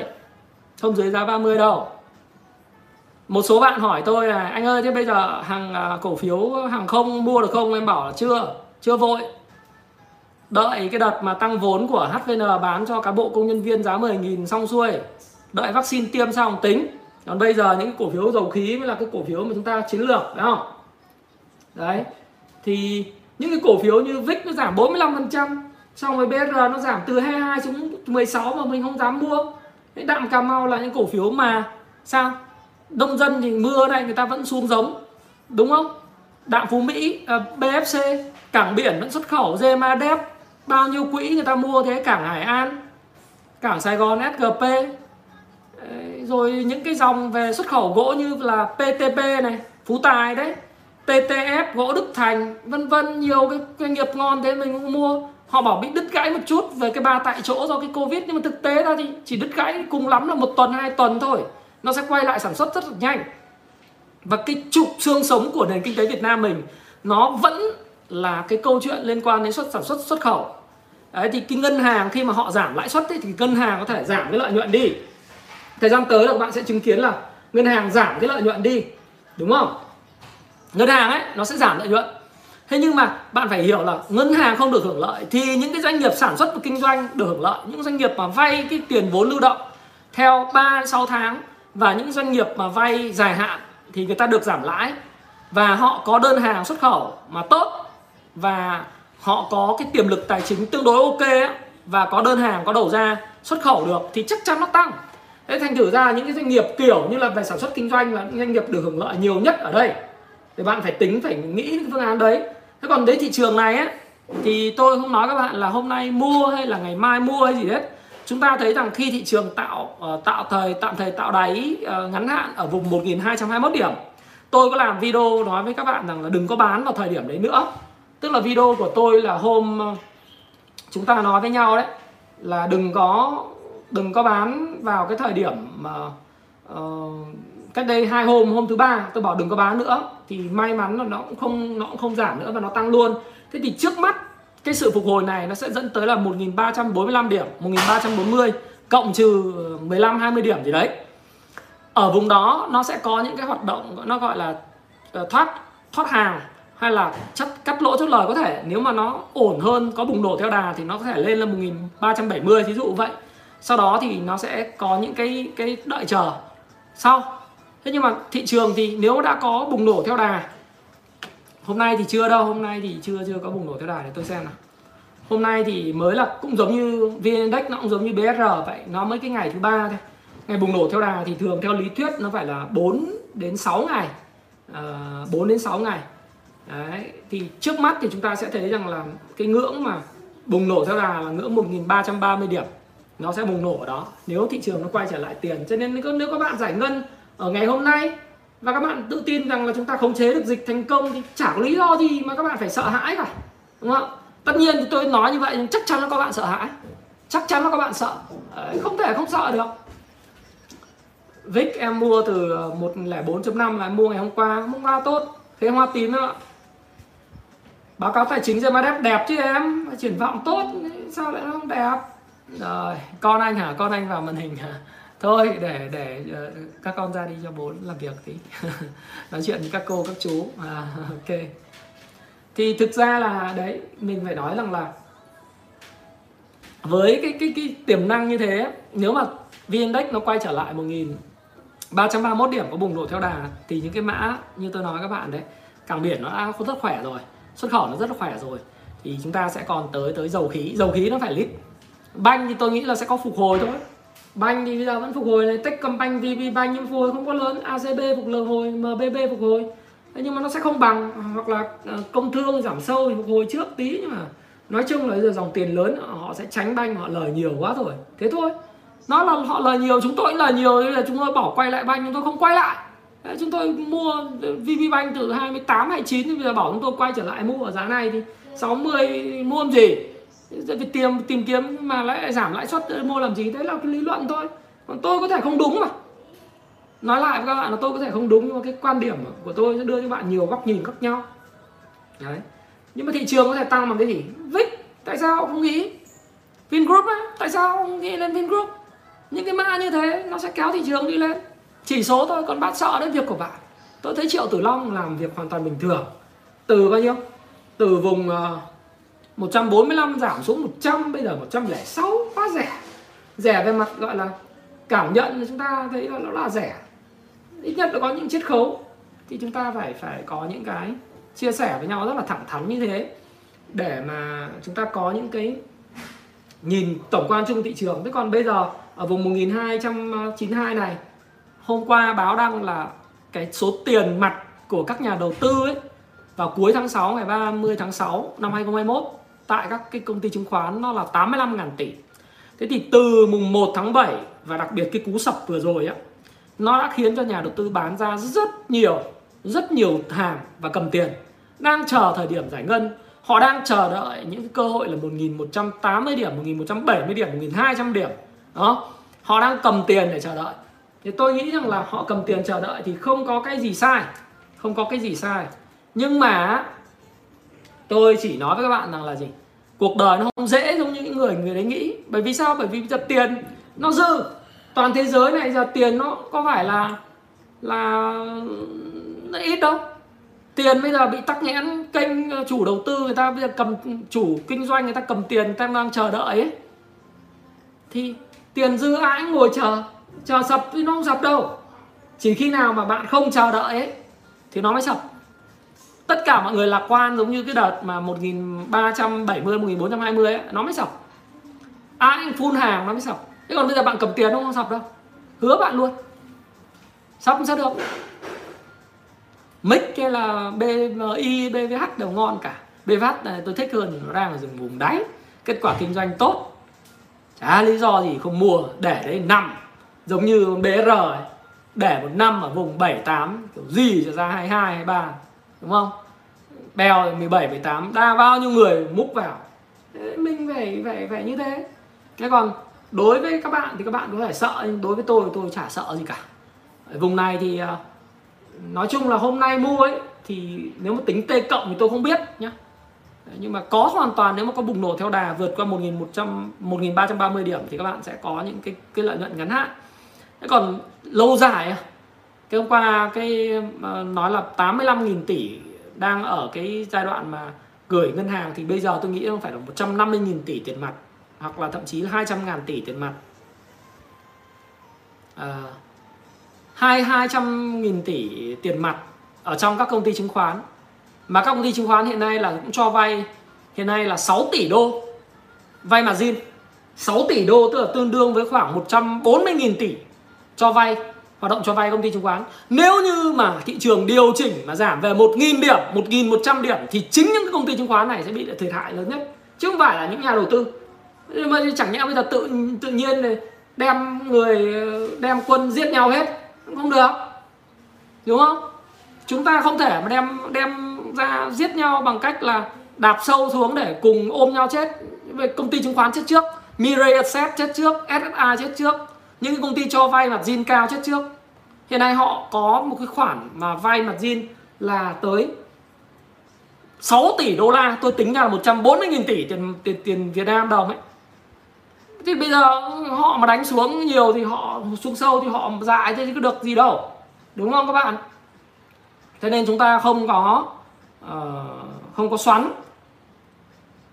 S1: không dưới giá 30 đâu một số bạn hỏi tôi là, anh ơi, thế bây giờ hàng à, cổ phiếu hàng không mua được không? Em bảo là chưa chưa vội. Đợi cái đợt mà tăng vốn của HVN bán cho cán bộ công nhân viên giá 10.000 xong xuôi, đợi vaccine tiêm xong tính. Còn bây giờ những cổ phiếu dầu khí mới là cái cổ phiếu mà chúng ta chiến lược đúng không? Đấy. Thì những cái cổ phiếu như VIX nó giảm 45% xong rồi BR nó giảm từ 22 xuống 16 mà mình không dám mua. Cái đạm Cà Mau là những cổ phiếu mà sao? Đông dân thì mưa này người ta vẫn xuống giống đúng không? Đạm Phú Mỹ à, BFC cảng biển vẫn xuất khẩu GMADEP bao nhiêu quỹ người ta mua thế? Cảng Hải An cảng Sài Gòn SGP rồi những cái dòng về xuất khẩu gỗ như là PTP này Phú Tài đấy TTF gỗ Đức Thành vân vân nhiều cái doanh nghiệp ngon thế mình cũng mua. Họ bảo bị đứt gãy một chút về cái ba tại chỗ do cái covid nhưng mà thực tế ra thì chỉ đứt gãy cùng lắm là một tuần hai tuần thôi nó sẽ quay lại sản xuất rất là nhanh. Và cái trục xương sống của nền kinh tế Việt Nam mình nó vẫn là cái câu chuyện liên quan đến xuất sản xuất xuất khẩu. Đấy thì cái ngân hàng khi mà họ giảm lãi suất ấy, thì ngân hàng có thể giảm cái lợi nhuận đi. Thời gian tới là các bạn sẽ chứng kiến là ngân hàng giảm cái lợi nhuận đi đúng không? Ngân hàng ấy nó sẽ giảm lợi nhuận. Thế nhưng mà bạn phải hiểu là ngân hàng không được hưởng lợi thì những cái doanh nghiệp sản xuất và kinh doanh được hưởng lợi. Những doanh nghiệp mà vay cái tiền vốn lưu động theo 3 6 tháng và những doanh nghiệp mà vay dài hạn thì người ta được giảm lãi. Và họ có đơn hàng xuất khẩu mà tốt. Và họ có cái tiềm lực tài chính tương đối ok ấy, và có đơn hàng có đầu ra xuất khẩu được thì chắc chắn nó tăng. Thế thành thử ra những cái doanh nghiệp kiểu như là về sản xuất kinh doanh là những doanh nghiệp được hưởng lợi nhiều nhất ở đây. Thì bạn phải tính phải nghĩ cái phương án đấy. Thế còn đến thị trường này á thì tôi không nói các bạn là hôm nay mua hay là ngày mai mua hay gì hết chúng ta thấy rằng khi thị trường tạo uh, tạo thời tạm thời tạo đáy uh, ngắn hạn ở vùng 1221 điểm tôi có làm video nói với các bạn rằng là đừng có bán vào thời điểm đấy nữa. Tức là video của tôi là hôm ờ, chúng ta nói với nhau đấy là đừng có đừng có bán vào cái thời điểm mà uh, cách đây hai hôm hôm thứ ba tôi bảo đừng có bán nữa thì may mắn là nó cũng không nó cũng không giảm nữa và nó tăng luôn. Thế thì trước mắt cái sự phục hồi này nó sẽ dẫn tới là 1345 điểm 1340 cộng trừ 15 20 điểm gì đấy. Ở vùng đó nó sẽ có những cái hoạt động nó gọi là ờ, thoát thoát hàng hay là chất, cắt lỗ, chốt lời có thể. Nếu mà nó ổn hơn, có bùng nổ theo đà thì nó có thể lên là 1370 ví dụ vậy. Sau đó thì nó sẽ có những cái cái đợi chờ sau. Thế nhưng mà thị trường thì nếu đã có bùng nổ theo đà hôm nay thì chưa đâu hôm nay thì chưa chưa có bùng nổ theo đà để tôi xem nào. Hôm nay thì mới là cũng giống như vn index nó cũng giống như bsr vậy nó mới cái ngày thứ ba thôi. Ngày bùng nổ theo đà thì thường theo lý thuyết nó phải là 4 đến 6 ngày ờ, à, 4 đến 6 ngày. Đấy, thì trước mắt thì chúng ta sẽ thấy rằng là cái ngưỡng mà bùng nổ theo đà là ngưỡng 1330 điểm nó sẽ bùng nổ ở đó. Nếu thị trường nó quay trở lại tiền cho nên nếu các bạn giải ngân ở ngày hôm nay và các bạn tự tin rằng là chúng ta khống chế được dịch thành công thì chả có lý do gì mà các bạn phải sợ hãi cả, đúng không? Tất nhiên thì tôi nói như vậy nhưng chắc chắn là các bạn sợ hãi. Chắc chắn là các bạn sợ. Không thể không sợ được. VIX em mua từ ờ, 104.5 là em mua ngày hôm qua. Hôm qua tốt. Thế hoa tím đó báo cáo tài chính đẹp đẹp chứ em. Triển vọng tốt. Sao lại không đẹp? Rồi, con anh hả? Con anh vào màn hình hả? Thôi để để ờ, các con ra đi cho bố làm việc tí. Nói chuyện với các cô các chú. À, ok. Thì thực ra là đấy mình phải nói rằng là với cái cái cái tiềm năng như thế nếu mà VN-Index nó quay trở lại 1331 điểm có bùng nổ theo đà thì những cái mã như tôi nói các bạn đấy cảng biển nó đã rất khỏe rồi xuất khẩu nó rất là khỏe rồi thì chúng ta sẽ còn tới tới dầu khí. Dầu khí nó phải lít. Banh thì tôi nghĩ là sẽ có phục hồi thôi banh thì bây giờ vẫn phục hồi này techcombank vb banh nhưng phục hồi không có lớn acb phục hồi mbb phục hồi. Thế nhưng mà nó sẽ không bằng hoặc là ờ, công thương giảm sâu thì phục hồi trước tí nhưng mà nói chung là giờ dòng tiền lớn họ sẽ tránh banh họ lời nhiều quá rồi thế thôi. Nó là họ lời nhiều chúng tôi cũng lời nhiều nên là chúng tôi bỏ quay lại banh chúng tôi không quay lại. Đấy, chúng tôi mua VP banh từ 28 29 thì bây giờ bảo chúng tôi quay trở lại mua ở giá này thì 60 mua làm gì? Việc tìm tìm kiếm mà lại giảm lãi suất mua làm gì đấy là cái lý luận thôi. Còn tôi có thể không đúng mà. Nói lại với các bạn là tôi có thể không đúng nhưng mà cái quan điểm của tôi sẽ đưa cho bạn nhiều góc nhìn khác nhau. Đấy. Nhưng mà thị trường có thể tăng bằng cái gì? Vick tại sao không nghĩ? Vingroup á tại sao không nghĩ lên Vingroup? Những cái mã như thế nó sẽ kéo thị trường đi lên. Chỉ số thôi còn bạn sợ đến việc của bạn. Tôi thấy triệu tử long làm việc hoàn toàn bình thường. Từ bao nhiêu? Từ vùng uh, 145 giảm xuống 100 bây giờ 106 quá rẻ. Rẻ về mặt, gọi là, cảm nhận chúng ta thấy là nó là rẻ. Ít nhất là có những chiết khấu. Thì chúng ta phải phải có những cái chia sẻ với nhau rất là thẳng thắn như thế. Để mà chúng ta có những cái nhìn tổng quan chung thị trường. Thế còn bây giờ, ở vùng 1292 này, hôm qua báo đăng là cái số tiền mặt của các nhà đầu tư ấy, vào cuối tháng 6 ngày 30 tháng 6 năm 2021 tại các cái công ty chứng khoán nó là 85.000 tỷ. Thế thì từ mùng 1 tháng 7 và đặc biệt cái cú sập vừa rồi á, nó đã khiến cho nhà đầu tư bán ra rất nhiều rất nhiều hàng và cầm tiền. Đang chờ thời điểm giải ngân. Họ đang chờ đợi những cơ hội là 1180 điểm 1170 điểm 1200 điểm. Đó, họ đang cầm tiền để chờ đợi. Thì tôi nghĩ rằng là họ cầm tiền chờ đợi thì không có cái gì sai, không có cái gì sai. Nhưng mà tôi chỉ nói với các bạn rằng là gì? Cuộc đời nó không dễ giống như những người người đấy nghĩ. Bởi vì sao? Bởi vì giờ tiền nó dư. Toàn thế giới này giờ tiền nó có phải là là nó ít đâu. Tiền bây giờ bị tắc nghẽn, kênh ờ, chủ đầu tư người ta bây giờ cầm chủ kinh doanh người ta cầm tiền, người ta đang chờ đợi ấy. Thì tiền dư ai cũng ngồi chờ. Chờ sập thì nó không sập đâu. Chỉ khi nào mà bạn không chờ đợi ấy, thì nó mới sập tất cả mọi người lạc quan giống như cái đợt mà 1370 1420 ấy nó mới sập. Ai cũng phun hàng nó mới sập. Thế còn bây giờ bạn cầm tiền nó không sập đâu. Hứa bạn luôn. Sắp không sao được? Mic hay là BMI, BVH đều ngon cả. BVH này tôi thích hơn nó đang ở rừng vùng đáy. Kết quả kinh doanh tốt. Chả lý do gì không mua để đấy nằm giống như BR ấy. để một năm ở vùng 78 kiểu gì cho ra 22 23 đúng không? Bèo 17 18 đa bao nhiêu người múc vào? Mình phải phải phải như thế. Thế còn đối với các bạn thì các bạn có thể sợ, nhưng đối với tôi thì tôi chả sợ gì cả. Ở vùng này thì ờ, nói chung là hôm nay mua ấy, thì nếu mà tính t cộng thì tôi không biết nhá. Nhưng mà có hoàn toàn nếu mà có bùng nổ theo đà vượt qua 1100 1330 điểm thì các bạn sẽ có những cái cái lợi nhuận ngắn hạn. Thế còn lâu dài cái hôm qua cái ờ, nói là 85.000 tỷ đang ở cái giai đoạn mà gửi ngân hàng thì bây giờ tôi nghĩ không phải là 150.000 tỷ tiền mặt hoặc là thậm chí là 200.000 tỷ tiền mặt. À, hai 200.000 tỷ tiền mặt ở trong các công ty chứng khoán. Mà các công ty chứng khoán hiện nay là cũng cho vay hiện nay là 6 tỷ đô. Vay margin 6 tỷ đô tức là tương đương với khoảng 140.000 tỷ cho vay hoạt động cho vay công ty chứng khoán. Nếu như mà thị trường điều chỉnh mà giảm về 1.000 điểm 1.100 điểm thì chính những cái công ty chứng khoán này sẽ bị thiệt hại lớn nhất, chứ không phải là những nhà đầu tư. Nhưng mà chẳng nhẽ bây giờ tự tự nhiên này đem người, đem quân giết nhau hết, không được. Đúng không? Chúng ta không thể mà đem đem ra giết nhau bằng cách là đạp sâu xuống để cùng ôm nhau chết. Về công ty chứng khoán chết trước Mirai Asset chết trước SSI chết trước những công ty cho vay mặt zin cao chất trước. Hiện nay họ có một cái khoản mà vay mặt zin là tới 6 tỷ đô la. Tôi tính ra là 140.000 tỷ tiền, tiền tiền Việt Nam đồng ấy. Thì bây giờ họ mà đánh xuống nhiều thì họ xuống sâu thì họ dại thì có được gì đâu. Đúng không các bạn? Thế nên chúng ta không có uh, không có xoắn.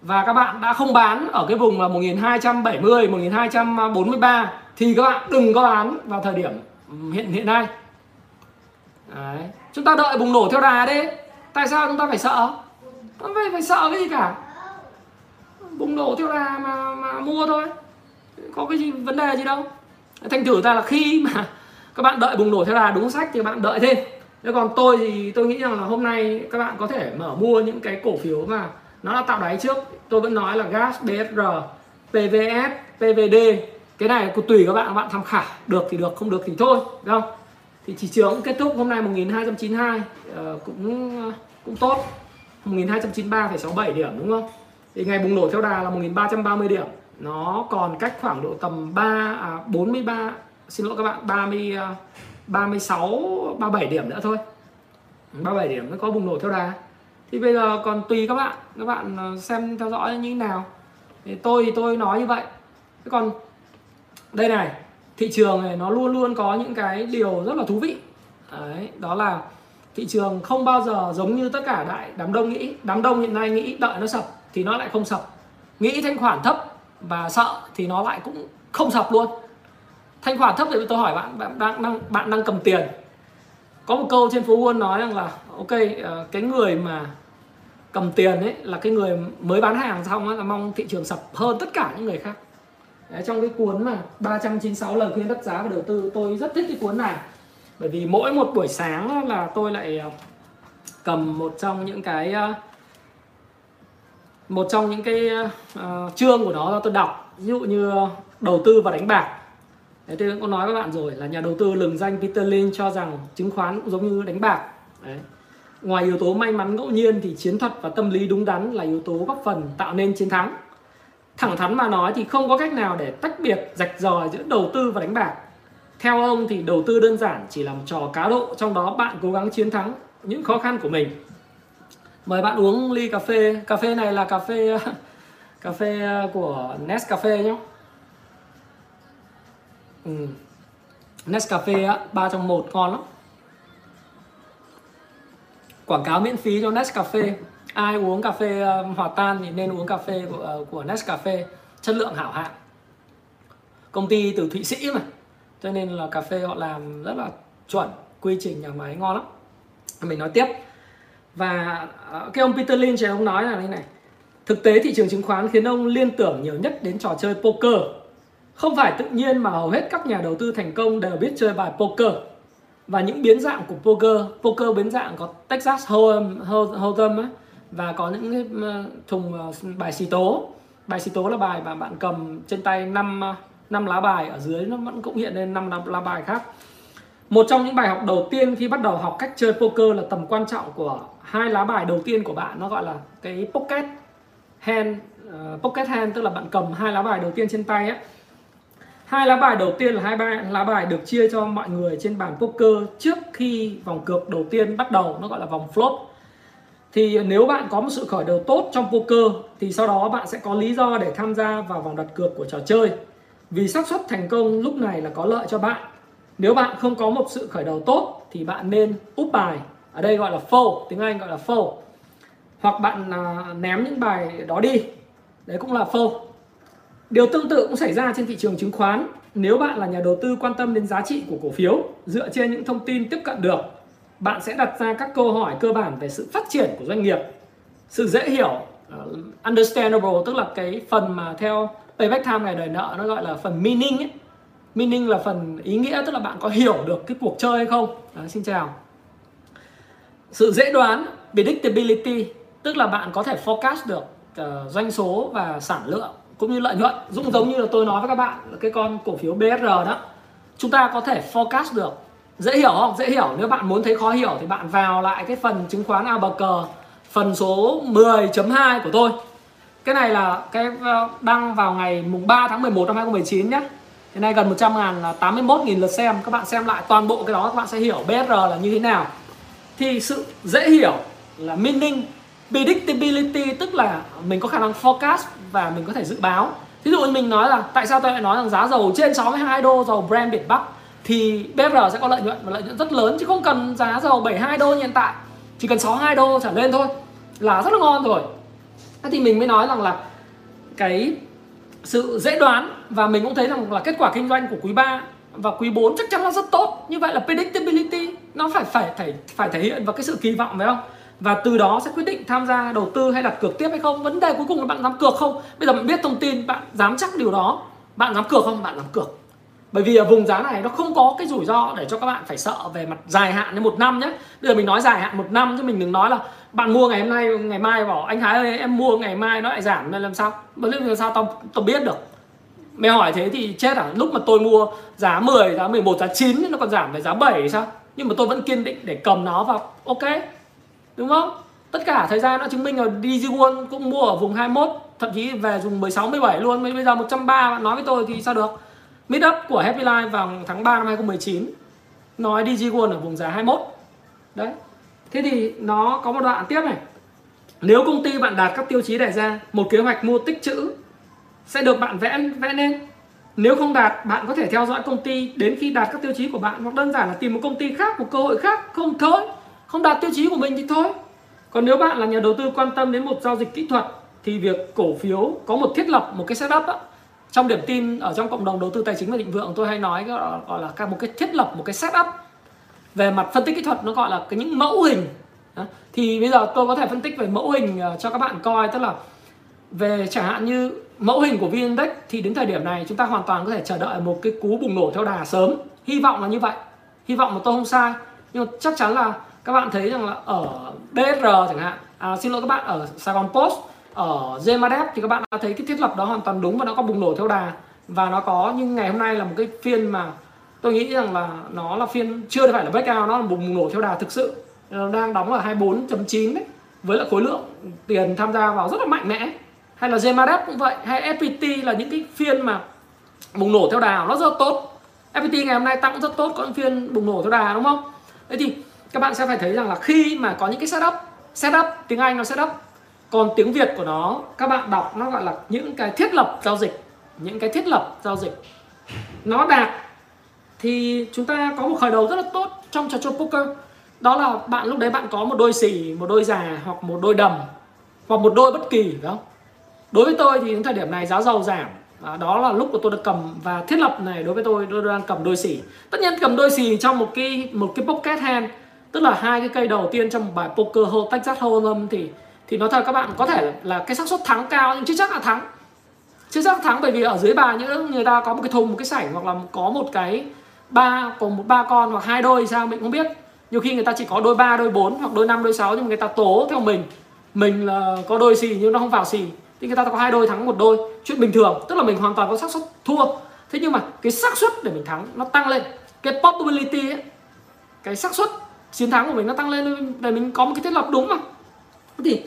S1: Và các bạn đã không bán ở cái vùng là 1270 1243 thì các bạn đừng có bán vào thời điểm hiện hiện nay. Đấy. chúng ta đợi bùng nổ theo đà đi. Tại sao chúng ta phải sợ? Không phải phải sợ cái gì cả. Bùng nổ theo đà mà mà mua thôi. Có cái gì, vấn đề gì đâu. Thành thử ra là khi mà các bạn đợi bùng nổ theo đà đúng sách thì bạn đợi thêm. Thế còn tôi thì tôi nghĩ rằng là hôm nay các bạn có thể mở mua những cái cổ phiếu mà nó đã tạo đáy trước. Tôi vẫn nói là gas BSR PVS PVD cái này cũng tùy các bạn các bạn tham khảo. Được thì được không được thì thôi đúng không? Thì chỉ trường cũng kết thúc hôm nay 1292 uh, ờ, cũng cũng tốt. 1293,67 điểm đúng không? Thì ngày bùng nổ theo đà là 1330 điểm. Nó còn cách khoảng độ tầm 3 à 43 xin lỗi các bạn 30 36 37 điểm nữa thôi. 37 điểm nó có bùng nổ theo đà. Thì bây giờ còn tùy các bạn các bạn ờ, xem theo dõi như thế nào. Thì tôi thì tôi nói như vậy. Thế còn đây này thị trường này nó luôn luôn có những cái điều rất là thú vị. Đấy, đó là thị trường không bao giờ giống như tất cả đại đám đông nghĩ. Đám đông hiện nay nghĩ đợi nó sập thì nó lại không sập. Nghĩ thanh khoản thấp và sợ thì nó lại cũng không sập luôn. Thanh khoản thấp thì tôi hỏi bạn bạn đang đang bạn đang cầm tiền. Có một câu trên phố Wall nói rằng là ok ờ, cái người mà cầm tiền ấy là cái người mới bán hàng xong là mong thị trường sập hơn tất cả những người khác. Đấy, trong cái cuốn mà 396 lời khuyên đắt giá và đầu tư tôi rất thích cái cuốn này. Bởi vì mỗi một buổi sáng là tôi lại ờ, cầm một trong những cái ờ, một trong những cái uh, chương của nó tôi đọc. Ví dụ như đầu tư và đánh bạc. Đấy, tôi cũng có nói với bạn rồi là nhà đầu tư lừng danh Peter Lynch cho rằng chứng khoán cũng giống như đánh bạc. Đấy. ngoài yếu tố may mắn ngẫu nhiên thì chiến thuật và tâm lý đúng đắn là yếu tố góp phần tạo nên chiến thắng thẳng thắn mà nói thì không có cách nào để tách biệt, rạch ròi giữa đầu tư và đánh bạc. Theo ông thì đầu tư đơn giản chỉ là một trò cá độ, trong đó bạn cố gắng chiến thắng những khó khăn của mình. Mời bạn uống ly cà phê. Cà phê này là cà phê cà phê của Nescafe nhé. Ừ. Nescafe á, ba trong một ngon lắm. Quảng cáo miễn phí cho Nescafe ai uống cà phê ờ, hòa tan thì nên uống cà phê của, ờ, của Nescafe chất lượng hảo hạng. Công ty từ Thụy Sĩ mà cho nên là cà phê họ làm rất là chuẩn quy trình nhà máy ngon lắm. Mình nói tiếp. Và ờ, cái ông Peter Lynch ông nói là như này thực tế thị trường chứng khoán khiến ông liên tưởng nhiều nhất đến trò chơi poker. Không phải tự nhiên mà hầu hết các nhà đầu tư thành công đều biết chơi bài poker. Và những biến dạng của poker poker biến dạng có Texas Hold'em Hold'em ấy, và có những cái ờ, thùng ờ, bài xì tố. Bài xì tố là bài mà bạn cầm trên tay năm ờ, năm lá bài. Ở dưới nó vẫn cũng hiện lên năm lá bài khác. Một trong những bài học đầu tiên khi bắt đầu học cách chơi poker là tầm quan trọng của hai lá bài đầu tiên của bạn. Nó gọi là cái pocket hand uh, pocket hand tức là bạn cầm hai lá bài đầu tiên trên tay ấy. Hai lá bài đầu tiên là hai bài lá bài được chia cho mọi người trên bàn poker trước khi vòng cược đầu tiên bắt đầu. Nó gọi là vòng flop thì nếu bạn có một sự khởi đầu tốt trong poker thì sau đó bạn sẽ có lý do để tham gia vào vòng đặt cược của trò chơi. Vì xác suất thành công lúc này là có lợi cho bạn. Nếu bạn không có một sự khởi đầu tốt, thì bạn nên úp bài. Ở đây gọi là fold, tiếng anh gọi là fold. Hoặc bạn à, ném những bài đó đi. Đấy cũng là fold. Điều tương tự cũng xảy ra trên thị trường chứng khoán. Nếu bạn là nhà đầu tư quan tâm đến giá trị của cổ phiếu, dựa trên những thông tin tiếp cận được bạn sẽ đặt ra các câu hỏi cơ bản về sự phát triển của doanh nghiệp sự dễ hiểu uh, understandable tức là cái phần mà theo payback time ngày đời nợ nó gọi là phần meaning ấy. Meaning là phần ý nghĩa tức là bạn có hiểu được cái cuộc chơi hay không? Đấy, xin chào. Sự dễ đoán predictability tức là bạn có thể forecast được uh, doanh số và sản lượng cũng như lợi nhuận cũng giống như là tôi nói với các bạn là cái con cổ phiếu BSR đó. Chúng ta có thể forecast được dễ hiểu không? Dễ hiểu. Nếu bạn muốn thấy khó hiểu thì bạn vào lại cái phần chứng khoán ABG phần số 10.2 của tôi. Cái này là cái ờ, đăng vào ngày mùng 3 tháng 11 năm 2019 nhé Hiện nay gần 100 ngàn là 81 nghìn lượt xem. Các bạn xem lại toàn bộ cái đó, các bạn sẽ hiểu BR là như thế nào. Thì sự dễ hiểu là meaning, Predictability, tức là mình có khả năng forecast và mình có thể dự báo. Ví dụ như mình nói là tại sao tôi lại nói rằng giá dầu trên 62 đô dầu Brent Biển Bắc thì BR sẽ có lợi nhuận và lợi nhuận rất lớn chứ không cần giá dầu 72 đô như hiện tại. Chỉ cần 62 đô trở lên thôi, là rất là ngon rồi. Thế thì mình mới nói rằng là cái sự dễ đoán và mình cũng thấy rằng là kết quả kinh doanh của quý 3 và quý 4 chắc chắn là rất tốt. Như vậy là predictability nó phải phải phải phải thể hiện vào cái sự kỳ vọng, phải không? Và từ đó sẽ quyết định tham gia đầu tư hay đặt cược tiếp hay không. Vấn đề cuối cùng là bạn dám cược không? Bây giờ bạn biết thông tin, bạn dám chắc điều đó, bạn dám cược không? Bạn dám cược bởi vì ở vùng giá này nó không có cái rủi ro để cho các bạn phải sợ về mặt dài hạn đến một năm nhé. Bây giờ mình nói dài hạn một năm chứ mình đừng nói là bạn mua ngày hôm nay, ngày mai bảo anh Thái ơi, em mua ngày mai nó lại giảm, nên làm sao? Mà làm sao tao tao biết được. Mày hỏi thế thì chết à lúc mà tôi mua giá 10 giá 11 giá 9 nó còn giảm về giá 7 sao? Nhưng mà tôi vẫn kiên định để cầm nó vào. Ok, đúng không? Tất cả thời gian nó chứng minh rồi DigiWon cũng mua ở vùng 21 thậm chí về dùng 16 17 luôn. Bây giờ 130 bạn nói với tôi thì sao được? Mid-up của Happy Life vào tháng 3 năm 2019 nói DigiWon ở vùng giá 21 đấy. Thế thì nó có một đoạn tiếp này. Nếu công ty bạn đạt các tiêu chí đề ra một kế hoạch mua tích trữ sẽ được bạn vẽ vẽ lên. Nếu không đạt bạn có thể theo dõi công ty đến khi đạt các tiêu chí của bạn hoặc đơn giản là tìm một công ty khác một cơ hội khác. Không thôi. Không đạt tiêu chí của mình thì thôi. Còn nếu bạn là nhà đầu tư quan tâm đến một giao dịch kỹ thuật thì việc cổ phiếu có một thiết lập một cái setup đó, trong điểm tin ở trong cộng đồng đầu tư tài chính và định vượng tôi hay nói gọi là một cái thiết lập một cái setup về mặt phân tích kỹ thuật nó gọi là cái những mẫu hình. Thì bây giờ tôi có thể phân tích về mẫu hình ờ, cho các bạn coi tức là về chẳng hạn như mẫu hình của VN Index thì đến thời điểm này chúng ta hoàn toàn có thể chờ đợi một cái cú bùng nổ theo đà sớm. Hy vọng là như vậy. Hy vọng mà tôi không sai. Nhưng mà chắc chắn là các bạn thấy rằng là ở BR chẳng hạn à, xin lỗi các bạn ở Sài Gòn Post ở Gemadep thì các bạn đã thấy cái thiết lập đó hoàn toàn đúng và nó có bùng nổ theo đà. Và nó có nhưng ngày hôm nay là một cái phiên mà tôi nghĩ rằng là nó là phiên chưa phải là breakout, nó là bùng nổ theo đà thực sự. Nó đang đóng ở 24.9 đấy, với lại khối lượng tiền tham gia vào rất là mạnh mẽ. Hay là Gemadep cũng vậy, hay FPT là những cái phiên mà bùng nổ theo đà, nó rất tốt. FPT ngày hôm nay tăng rất tốt, có những phiên bùng nổ theo đà, đúng không? Thế thì các bạn sẽ phải thấy rằng là khi mà có những cái setup setup, tiếng Anh nó setup còn tiếng Việt của nó các bạn đọc nó gọi là những cái thiết lập giao dịch những cái thiết lập giao dịch. Nó đạt thì chúng ta có một khởi đầu rất là tốt trong trò chơi poker. Đó là bạn lúc đấy bạn có một đôi xì một đôi già hoặc một đôi đầm hoặc một đôi bất kỳ phải không? Đối với tôi thì đến thời điểm này giá dầu giảm. À, đó là lúc của tôi được cầm và thiết lập này đối với tôi tôi đang cầm đôi xì. Tất nhiên cầm đôi xì trong một cái một cái pocket hand tức là hai cái cây đầu tiên trong một bài poker hole hô Hold'em thì thì nói thật các bạn có thể là cái xác suất thắng cao nhưng chưa chắc là thắng. Chưa chắc thắng bởi vì ở dưới bài những người ta có một cái thùng một cái sảnh hoặc là có một cái ba cùng một ba con hoặc hai đôi sao mình không biết. Nhiều khi người ta chỉ có đôi ba đôi bốn hoặc đôi năm đôi sáu nhưng mà người ta tố theo mình. Mình là có đôi xì nhưng nó không vào xì. Thì người ta có hai đôi thắng một đôi. Chuyện bình thường tức là mình hoàn toàn có xác suất thua. Thế nhưng mà cái xác suất để mình thắng nó tăng lên. Cái probability ấy, cái xác suất chiến thắng của mình nó tăng lên. Để mình có một cái thiết lập đúng mà. Thì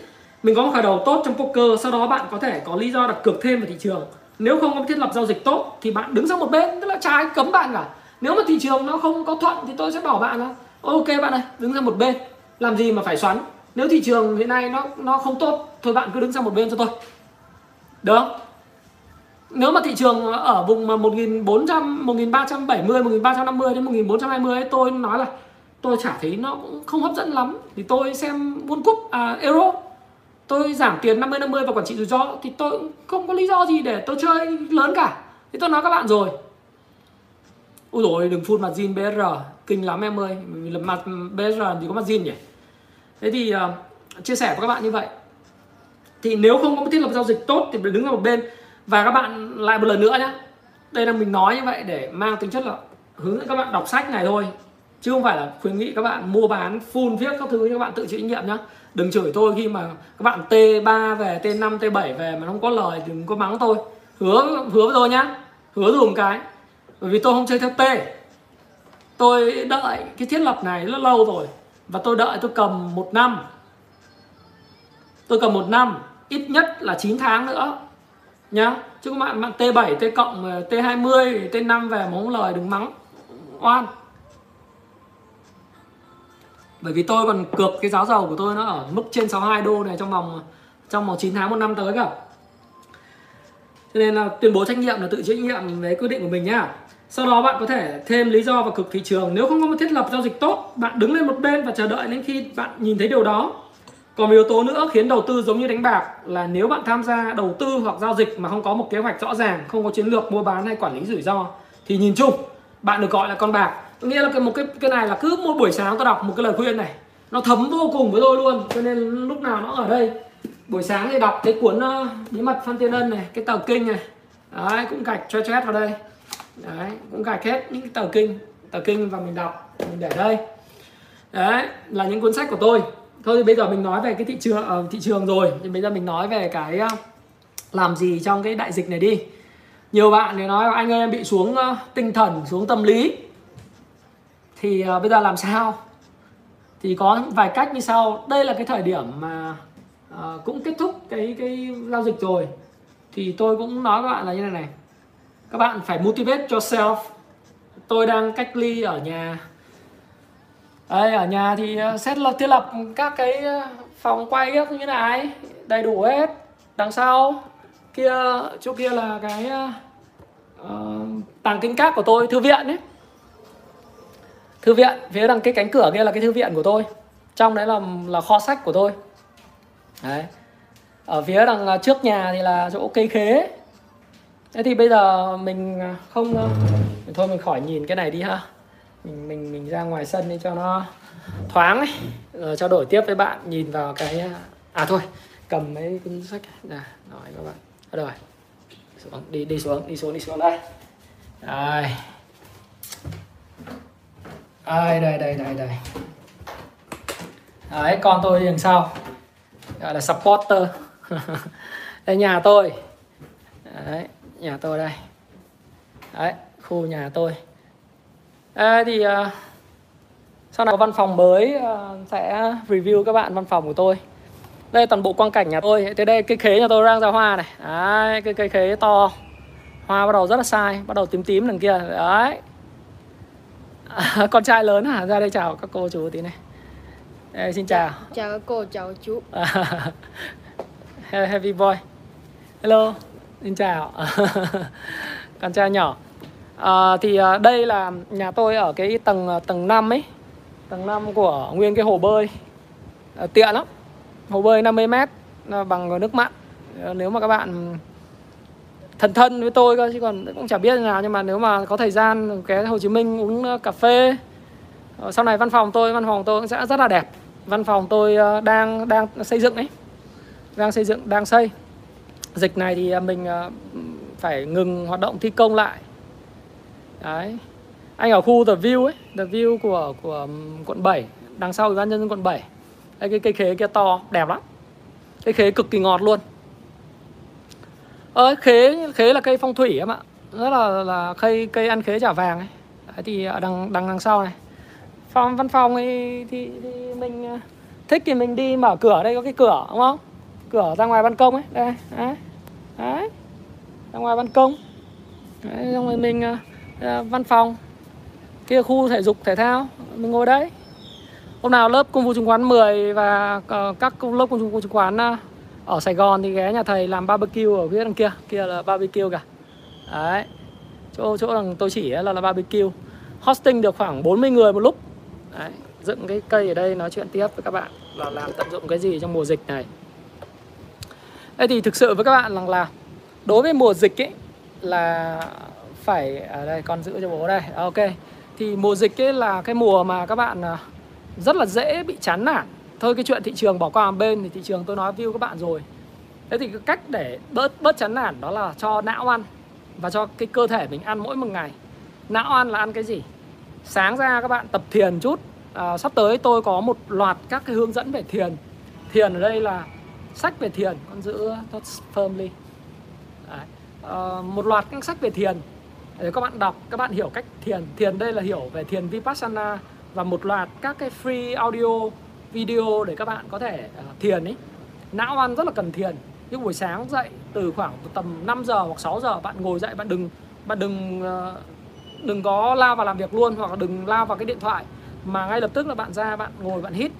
S1: mình có một khởi đầu tốt trong poker sau đó bạn có thể có lý do đặt cược thêm vào thị trường. Nếu không có thiết lập giao dịch tốt thì bạn đứng sang một bên tức là trái cấm bạn cả. Nếu mà thị trường nó không có thuận thì tôi sẽ bảo bạn là ok bạn ơi đứng sang một bên làm gì mà phải xoắn? Nếu thị trường hiện nay nó nó không tốt thôi bạn cứ đứng sang một bên cho tôi. Được không? Nếu mà thị trường ở vùng mà 1400 1370 1350 đến 1420 ấy, tôi nói là tôi chả thấy nó cũng không hấp dẫn lắm. Thì tôi xem World Cup à, Euro tôi giảm tiền 50 50 và quản trị rủi ro thì tôi không có lý do gì để tôi chơi lớn cả. Thì tôi nói các bạn rồi. Ôi rồi đừng phun mặt zin BR kinh lắm em ơi. Mặt BR thì có mặt zin nhỉ? Thế thì uh, chia sẻ với các bạn như vậy. Thì nếu không có một thiết lập giao dịch tốt thì đứng ở một bên. Và các bạn lại một lần nữa nhé đây là mình nói như vậy để mang tính chất là hướng dẫn các bạn đọc sách này thôi. Chứ không phải là khuyến nghị các bạn mua bán full viết các thứ như các bạn tự chịu trách nhiệm nhá đừng chửi tôi khi mà các bạn T3 về T5 T7 về mà không có lời thì đừng có mắng tôi. Hứa hứa với tôi nhá. Hứa dùng cái. Bởi vì tôi không chơi theo T. Tôi đợi cái thiết lập này rất lâu rồi. Và tôi đợi tôi cầm một năm. Tôi cầm một năm, ít nhất là 9 tháng nữa. Nhá. Chứ các bạn bạn T7 T cộng T20 T5 về mà không lời đừng mắng. Oan bởi vì tôi còn cược cái giá dầu của tôi nó ở mức trên 62 đô này trong vòng trong vòng 9 tháng, một năm tới cả cho nên là tuyên bố trách nhiệm là tự chịu trách nhiệm với quyết định của mình nhá. Sau đó bạn có thể thêm lý do vào cực thị trường. Nếu không có một thiết lập giao dịch tốt, bạn đứng lên một bên và chờ đợi đến khi bạn nhìn thấy điều đó. Còn một yếu tố nữa khiến đầu tư giống như đánh bạc là nếu bạn tham gia đầu tư hoặc giao dịch mà không có một kế hoạch rõ ràng, không có chiến lược mua bán hay quản lý rủi ro, thì nhìn chung, bạn được gọi là con bạc nghĩa là cái một cái cái này là cứ mỗi buổi sáng tôi đọc một cái lời khuyên này. Nó thấm vô cùng với tôi luôn cho nên lúc nào nó ở đây. Buổi sáng thì đọc cái cuốn ờ, uh, bí mật phan tiên ân này cái tờ kinh này. Đấy cũng gạch cho chết vào đây. Đấy cũng gạch hết những cái tờ kinh tờ kinh và mình đọc mình để đây. Đấy là những cuốn sách của tôi. Thôi thì bây giờ mình nói về cái thị trường uh, thị trường rồi. Thì bây giờ mình nói về cái uh, làm gì trong cái đại dịch này đi. Nhiều bạn thì nói anh ơi em bị xuống uh, tinh thần xuống tâm lý thì uh, bây giờ làm sao? Thì có vài cách như sau. Đây là cái thời điểm mà uh, cũng kết thúc cái cái giao dịch rồi. Thì tôi cũng nói các bạn là như này này. Các bạn phải motivate yourself. Tôi đang cách ly ở nhà. Đây ở nhà thì ờ, xét lập thiết lập các cái phòng quay các như này. Đầy đủ hết. Đằng sau kia chỗ kia là cái uh, tàng kinh các của tôi thư viện ấy thư viện, phía đằng cái cánh cửa kia là cái thư viện của tôi. Trong đấy là là kho sách của tôi. Đấy. Ở phía đằng à, trước nhà thì là chỗ cây khế. Thế thì bây giờ mình à, không thôi mình khỏi nhìn cái này đi ha. Mình mình mình ra ngoài sân đi cho nó thoáng ấy. Rồi trao đổi tiếp với bạn, nhìn vào cái à, à thôi, cầm mấy cuốn sách nè nói các bạn. Rồi. Xuống, đi đi xuống đi xuống đi xuống đây. Đây đây đây đây đây đây. Đấy con tôi đằng sau gọi là supporter. Đây nhà tôi. Đấy nhà tôi đây. Đấy khu nhà tôi. À, thì uh, sau này có văn phòng mới uh, sẽ review các bạn văn phòng của tôi. Đây toàn bộ quang cảnh nhà tôi. Thế đây cây khế nhà tôi đang ra hoa này. Đấy cái cây khế to. Hoa bắt đầu rất là sai bắt đầu tím tím đằng kia. Đấy à, con trai lớn hả? Ra đây chào các cô chú tí này. Ê, xin chào.
S2: Chào các cô chào chú.
S1: Heavy boy. Hello xin chào. Con trai nhỏ. À, thì à, đây là nhà tôi ở cái tầng à, tầng 5 ấy. Tầng 5 của nguyên cái hồ bơi. À, tiện lắm. Hồ bơi 50 mét bằng nước mặn. Nếu mà các bạn thân thân với tôi cơ, chứ còn cũng chả biết nào. Nhưng mà nếu mà có thời gian ghé Hồ Chí Minh uống cà phê. Ờ, sau này văn phòng tôi, văn phòng tôi cũng sẽ rất là đẹp. Văn phòng tôi đang đang xây dựng đấy đang xây dựng, đang xây. Dịch này thì ờ, mình ờ, phải ngừng hoạt động thi công lại. Đấy. Anh ở khu The View ấy, The View của của quận 7 đằng sau ủy ban nhân dân quận 7 đây cái cây khế kia to, đẹp lắm. Cây khế cực kỳ ngọt luôn ờ, khế khế là cây phong thủy em ạ. Rất là là cây cây ăn khế trả vàng ấy. Đấy, thì ở đằng đằng đằng sau này. Phòng văn phòng ấy thì, thì mình ờ, thích thì mình đi mở cửa đây có cái cửa đúng không? Cửa ra ngoài ban công ấy đây đấy, đấy. ra ngoài ban công. Đấy, xong rồi mình uh, văn phòng. Kia khu thể dục thể thao mình ngồi đấy. Hôm nào lớp công vụ chứng khoán 10 và uh, các lớp công vụ chứng khoán uh, ở Sài Gòn thì ghé nhà thầy làm barbecue ở phía đằng kia kia là barbecue cả. Đấy, chỗ chỗ đằng tôi chỉ là là barbecue. Hosting được khoảng 40 người một lúc. Đấy. dựng cái cây ở đây nói chuyện tiếp với các bạn là làm tận dụng cái gì trong mùa dịch này. Đây thì thực sự với các bạn rằng là đối với mùa dịch ấy là phải ở đây, con giữ cho bố đây. À, ok. Thì mùa dịch ấy là cái mùa mà các bạn à, rất là dễ bị chán nản thôi cái chuyện thị trường bỏ qua một bên thì thị trường tôi nói view các bạn rồi. Thế thì cái cách để bớt bớt chán nản đó là cho não ăn và cho cái cơ thể mình ăn mỗi một ngày. Não ăn là ăn cái gì? Sáng ra các bạn tập thiền chút. À, sắp tới tôi có một loạt các cái hướng dẫn về thiền. Thiền ở đây là sách về thiền con giữ touch firmly. Đấy. À, một loạt các sách về thiền để các bạn đọc các bạn hiểu cách thiền. Thiền đây là hiểu về thiền vipassana và một loạt các cái free audio video để các bạn có thể uh, thiền ấy não ăn rất là cần thiền. Nhưng buổi sáng dậy từ khoảng tầm 5 giờ hoặc 6 giờ bạn ngồi dậy bạn đừng bạn đừng uh, đừng có lao vào làm việc luôn hoặc là đừng lao vào cái điện thoại. Mà ngay lập tức là bạn ra bạn ngồi bạn hít.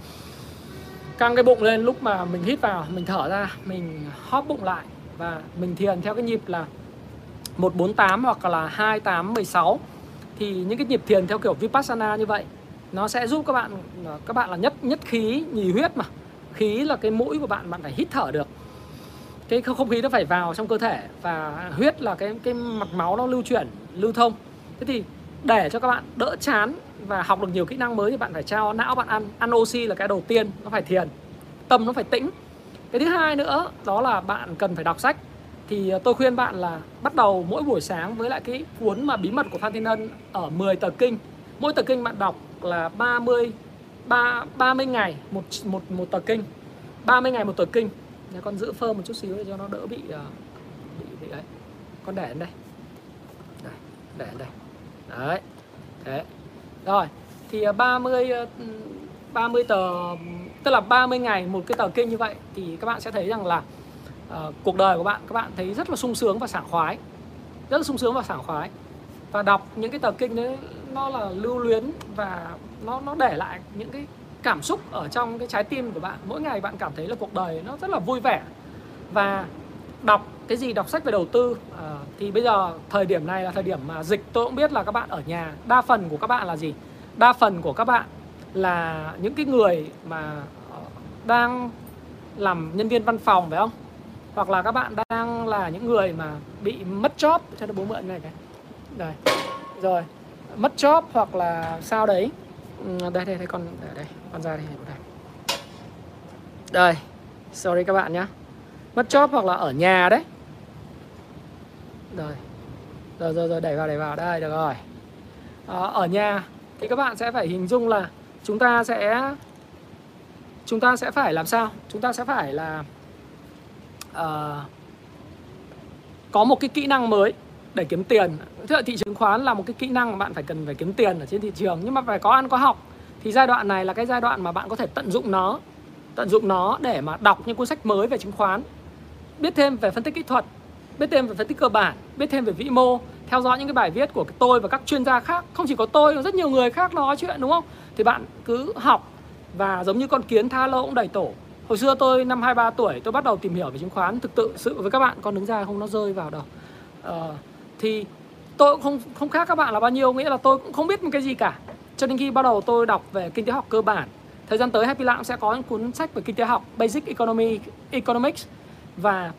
S1: Căng cái bụng lên lúc mà mình hít vào mình thở ra mình hóp bụng lại và mình thiền theo cái nhịp là 148 hoặc là 2816 thì những cái nhịp thiền theo kiểu vipassana như vậy nó sẽ giúp các bạn ờ, các bạn là nhất nhất khí, nhì huyết mà. Khí là cái mũi của bạn bạn phải hít thở được. Cái không khí nó phải vào trong cơ thể và huyết là cái cái mạch máu nó lưu chuyển, lưu thông. Thế thì để cho các bạn đỡ chán và học được nhiều kỹ năng mới thì bạn phải trao não bạn ăn ăn oxy là cái đầu tiên, nó phải thiền. Tâm nó phải tĩnh. Cái thứ hai nữa, đó là bạn cần phải đọc sách. Thì ờ, tôi khuyên bạn là bắt đầu mỗi buổi sáng với lại cái cuốn mà bí mật của Phan Thiên Ân ở 10 tờ kinh. Mỗi tờ kinh bạn đọc là 30 3, 30 ngày một một một tờ kinh. 30 ngày một tờ kinh. Nhà con giữ phơ một chút xíu để cho nó đỡ bị ờ, bị bị ấy. Con để lên đây. Đây để lên đây. Đấy thế. Rồi thì ờ, 30 30 ờ, tờ tức là 30 ngày một cái tờ kinh như vậy thì các bạn sẽ thấy rằng là uh, cuộc đời của bạn các bạn thấy rất là sung sướng và sảng khoái. Rất là sung sướng và sảng khoái. Và đọc những cái tờ kinh đấy nó là lưu luyến và nó nó để lại những cái cảm xúc ở trong cái trái tim của bạn. Mỗi ngày bạn cảm thấy là cuộc đời nó rất là vui vẻ. Và đọc cái gì đọc sách về đầu tư à, thì bây giờ thời điểm này là thời điểm mà dịch tôi cũng biết là các bạn ở nhà đa phần của các bạn là gì? Đa phần của các bạn là những cái người mà ờ, đang làm nhân viên văn phòng phải không? Hoặc là các bạn đang là những người mà bị mất job. Cho nó bố mượn này cái đây rồi mất job hoặc là sao đấy. Ừ, đây đây đây con đây, đây con ra đây đây. Đây sorry các bạn nhé mất job hoặc là ở nhà đấy. Rồi rồi rồi rồi đẩy vào đẩy vào. Đây được rồi. À, ở nhà. Thì các bạn sẽ phải hình dung là chúng ta sẽ chúng ta sẽ phải làm sao? Chúng ta sẽ phải là uh, có một cái kỹ năng mới để kiếm tiền. Thế là thị trường khoán là một cái kỹ năng mà bạn phải cần phải kiếm tiền ở trên thị trường nhưng mà phải có ăn có học. Thì giai đoạn này là cái giai đoạn mà bạn có thể tận dụng nó tận dụng nó để mà đọc những cuốn sách mới về chứng khoán biết thêm về phân tích kỹ thuật biết thêm về phân tích cơ bản biết thêm về vĩ mô theo dõi những cái bài viết của tôi và các chuyên gia khác. Không chỉ có tôi rất nhiều người khác nói chuyện đúng không? Thì bạn cứ học và giống như con kiến tha lâu cũng đầy tổ. Hồi xưa tôi năm 23 tuổi tôi bắt đầu tìm hiểu về chứng khoán. Thực tự sự với các bạn con đứng ra không nó rơi vào đâu. Uh, thì tôi cũng không không khác các bạn là bao nhiêu. Nghĩa là tôi cũng không biết một cái gì cả. Cho đến khi bắt đầu tôi đọc về kinh tế học cơ bản thời gian tới Happy Lab sẽ có những cuốn sách về kinh tế học Basic Economy Economics. Và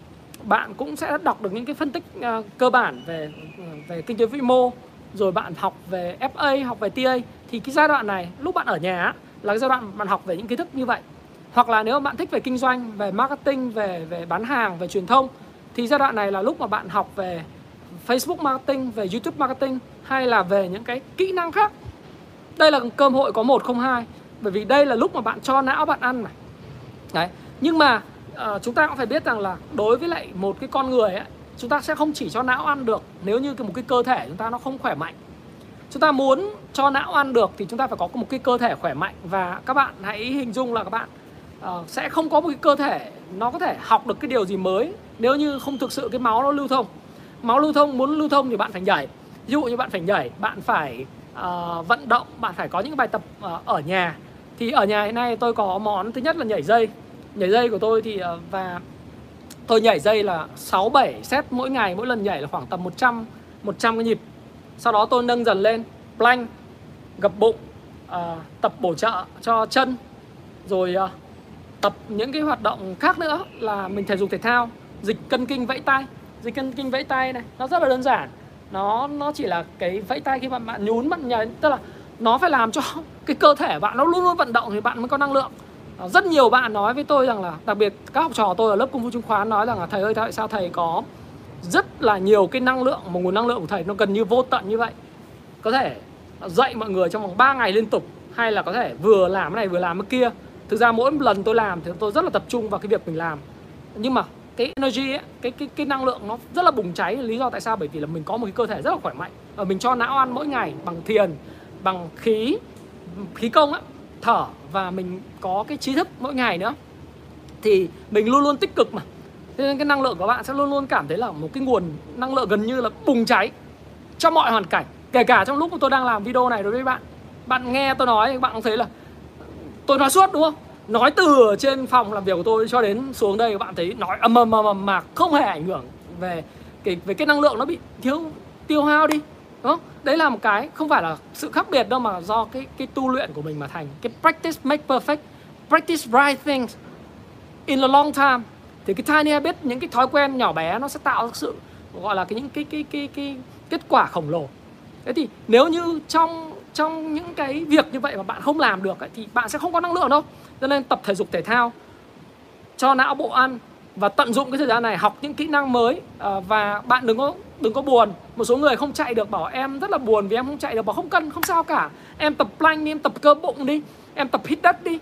S1: bạn cũng sẽ đọc được những cái phân tích uh, cơ bản về ờ, về kinh tế vĩ mô rồi bạn học về FA học về TA thì cái giai đoạn này lúc bạn ở nhà là cái giai đoạn bạn học về những kiến thức như vậy. Hoặc là nếu bạn thích về kinh doanh về marketing về về bán hàng về truyền thông thì giai đoạn này là lúc mà bạn học về Facebook marketing về YouTube marketing hay là về những cái kỹ năng khác. Đây là cơ hội có một không hai bởi vì đây là lúc mà bạn cho não bạn ăn này đấy nhưng mà uh, chúng ta cũng phải biết rằng là đối với lại một cái con người ấy chúng ta sẽ không chỉ cho não ăn được nếu như một cái cơ thể chúng ta nó không khỏe mạnh. Chúng ta muốn cho não ăn được thì chúng ta phải có một cái cơ thể khỏe mạnh. Và các bạn hãy hình dung là các bạn uh, sẽ không có một cái cơ thể nó có thể học được cái điều gì mới nếu như không thực sự cái máu nó lưu thông máu lưu thông muốn lưu thông thì bạn phải nhảy. Ví dụ như bạn phải nhảy bạn phải uh, vận động bạn phải có những bài tập uh, ở nhà. Thì ở nhà hiện nay tôi có món thứ nhất là nhảy dây. Nhảy dây của tôi thì uh, và tôi nhảy dây là 6 7 set mỗi ngày mỗi lần nhảy là khoảng tầm 100 100 cái nhịp. Sau đó tôi nâng dần lên plank gập bụng uh, tập bổ trợ cho chân rồi uh, tập những cái hoạt động khác nữa là mình thể dục thể thao dịch cân kinh vẫy tay dịch cân kinh vẫy tay này, nó rất là đơn giản. Nó nó chỉ là cái vẫy tay khi bạn bạn nhún, bạn nhảy, tức là nó phải làm cho cái cơ thể bạn nó luôn luôn vận động thì bạn mới có năng lượng. Ờ, rất nhiều bạn nói với tôi rằng là, đặc biệt các học trò tôi ở lớp công phu chứng khoán nói rằng là, thầy ơi, tại sao thầy có rất là nhiều cái năng lượng, một nguồn năng lượng của thầy nó gần như vô tận như vậy? Có thể dạy mọi người trong vòng 3 ngày liên tục, hay là có thể vừa làm cái này vừa làm cái kia. Thực ra mỗi lần tôi làm thì tôi rất là tập trung vào cái việc mình làm. Nhưng mà cái energy ấy, cái cái cái năng lượng nó rất là bùng cháy. Lý do tại sao? Bởi vì là mình có một cái cơ thể rất là khỏe mạnh. Và mình cho não ăn mỗi ngày bằng thiền bằng khí khí công á thở và mình có cái trí thức mỗi ngày nữa. Thì mình luôn luôn tích cực mà. Thế nên cái năng lượng của bạn sẽ luôn luôn cảm thấy là một cái nguồn năng lượng gần như là bùng cháy trong mọi hoàn cảnh. Kể cả trong lúc mà tôi đang làm video này đối với bạn. Bạn nghe tôi nói bạn cũng thấy là tôi nói suốt đúng không? Nói từ trên phòng làm việc của tôi cho đến xuống đây, các bạn thấy nói ầm ầm ầm mà không hề ảnh hưởng về cái về cái năng lượng nó bị thiếu tiêu hao đi, đúng không? Đấy là một cái không phải là sự khác biệt đâu mà do cái cái tu luyện của mình mà thành. Cái practice make perfect, practice right things in a long time thì cái tiny habit những cái thói quen nhỏ bé nó sẽ tạo sự, gọi là cái những cái cái cái cái kết quả khổng lồ. Thế thì nếu như trong trong những cái việc như vậy mà bạn không làm được ấy, thì bạn sẽ không có năng lượng đâu. Cho nên tập thể dục thể thao cho não bộ ăn và tận dụng cái thời gian này học những kỹ năng mới à, và bạn đừng có đừng có buồn. Một số người không chạy được bảo em rất là buồn vì em không chạy được bảo không cần không sao cả. Em tập plank đi em tập cơ bụng đi em tập hít đất đi.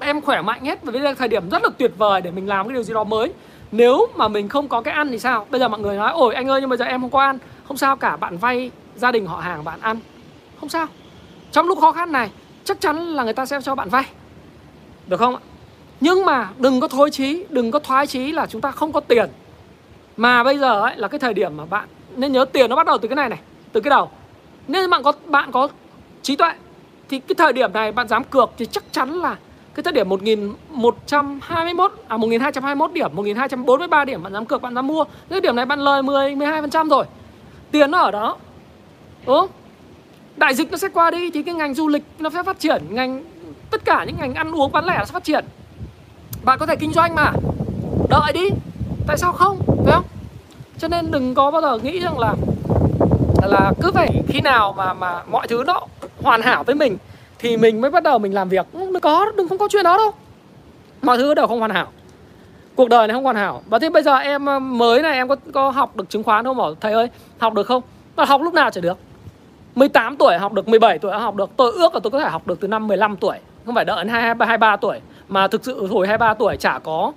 S1: Em khỏe mạnh hết và bây giờ thời điểm rất là tuyệt vời để mình làm cái điều gì đó mới. Nếu mà mình không có cái ăn thì sao? Bây giờ mọi người nói ôi anh ơi nhưng bây giờ em không có ăn. Không sao cả bạn vay gia đình họ hàng bạn ăn không sao trong lúc khó khăn này chắc chắn là người ta sẽ cho bạn vay được không ạ nhưng mà đừng có thối chí đừng có thoái chí là chúng ta không có tiền mà bây giờ ấy là cái thời điểm mà bạn nên nhớ tiền nó bắt đầu từ cái này này từ cái đầu nên bạn có bạn có trí tuệ thì cái thời điểm này bạn dám cược thì chắc chắn là cái thời điểm 1121 à 1221 điểm, 1243 điểm bạn dám cược bạn dám mua. Cái điểm này bạn lời 10 12% rồi. Tiền nó ở đó. Đúng không? Đại dịch nó sẽ qua đi thì cái ngành du lịch nó sẽ phát triển, ngành tất cả những ngành ăn uống bán lẻ nó sẽ phát triển. Bạn có thể kinh doanh mà. Đợi đi. Tại sao không? Phải không? Cho nên đừng có bao giờ nghĩ rằng là là cứ phải khi nào mà mà mọi thứ nó hoàn hảo với mình thì mình mới bắt đầu mình làm việc ừ, nó có đừng không có chuyện đó đâu mọi thứ đều không hoàn hảo cuộc đời này không hoàn hảo và thế bây giờ em ờ, mới này em có có học được chứng khoán không bảo thầy ơi học được không mà học lúc nào chả được 18 tuổi học được 17 tuổi học được. Tôi ước là tôi có thể học được từ năm 15 tuổi không phải đợi đến 22 23 tuổi. Mà thực sự hồi 23 tuổi chả có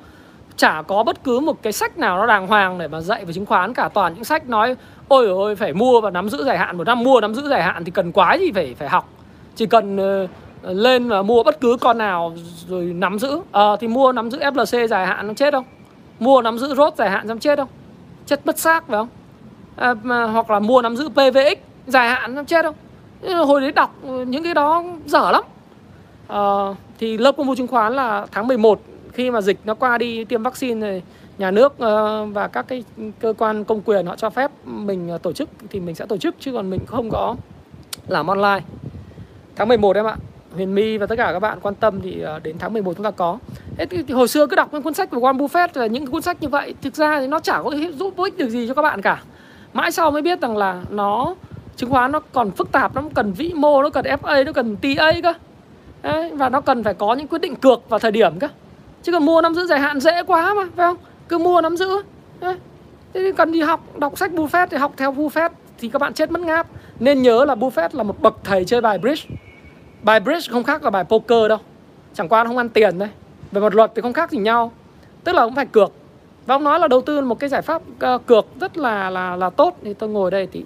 S1: chả có bất cứ một cái sách nào nó đàng hoàng để mà dạy về chứng khoán cả. Toàn những sách nói ôi ôi phải mua và nắm giữ dài hạn một năm mua nắm giữ dài hạn thì cần quá gì phải phải học. Chỉ cần uh, lên và mua bất cứ con nào rồi nắm giữ. À, thì mua nắm giữ FLC dài hạn nó chết không? Mua nắm giữ rốt dài hạn nó chết không? Chết mất xác phải không? À, mà, hoặc là mua nắm giữ PVX dài hạn nó chết đâu hồi đấy đọc ừ, những cái đó dở lắm à, thì lớp công vụ chứng khoán là tháng 11 khi mà dịch nó qua đi tiêm vaccine rồi nhà nước ờ, và các cái cơ quan công quyền họ cho phép mình ờ, tổ chức thì mình sẽ tổ chức chứ còn mình không có làm online tháng 11 em ạ Huyền My và tất cả các bạn quan tâm thì đến tháng 11 chúng ta có. Thế thì, thì hồi xưa cứ đọc những cuốn sách của Warren Buffett và những cuốn sách như vậy thực ra thì nó chả có giúp ích được gì cho các bạn cả. Mãi sau mới biết rằng là nó chứng khoán nó còn phức tạp, nó cần vĩ mô, nó cần FA, nó cần TA cơ. Đấy, và nó cần phải có những quyết định cược vào thời điểm cơ. Chứ còn mua nắm giữ dài hạn dễ quá mà, phải không? Cứ mua nắm giữ. Đấy. Thế thì cần đi học, đọc sách Buffett thì học theo Buffett thì các bạn chết mất ngáp. Nên nhớ là Buffett là một bậc thầy chơi bài bridge Bài bridge không khác là bài poker đâu Chẳng qua nó không ăn tiền thôi Về một luật thì không khác gì nhau Tức là cũng phải cược Và ông nói là đầu tư một cái giải pháp ờ, cược rất là là là tốt Thì tôi ngồi đây thì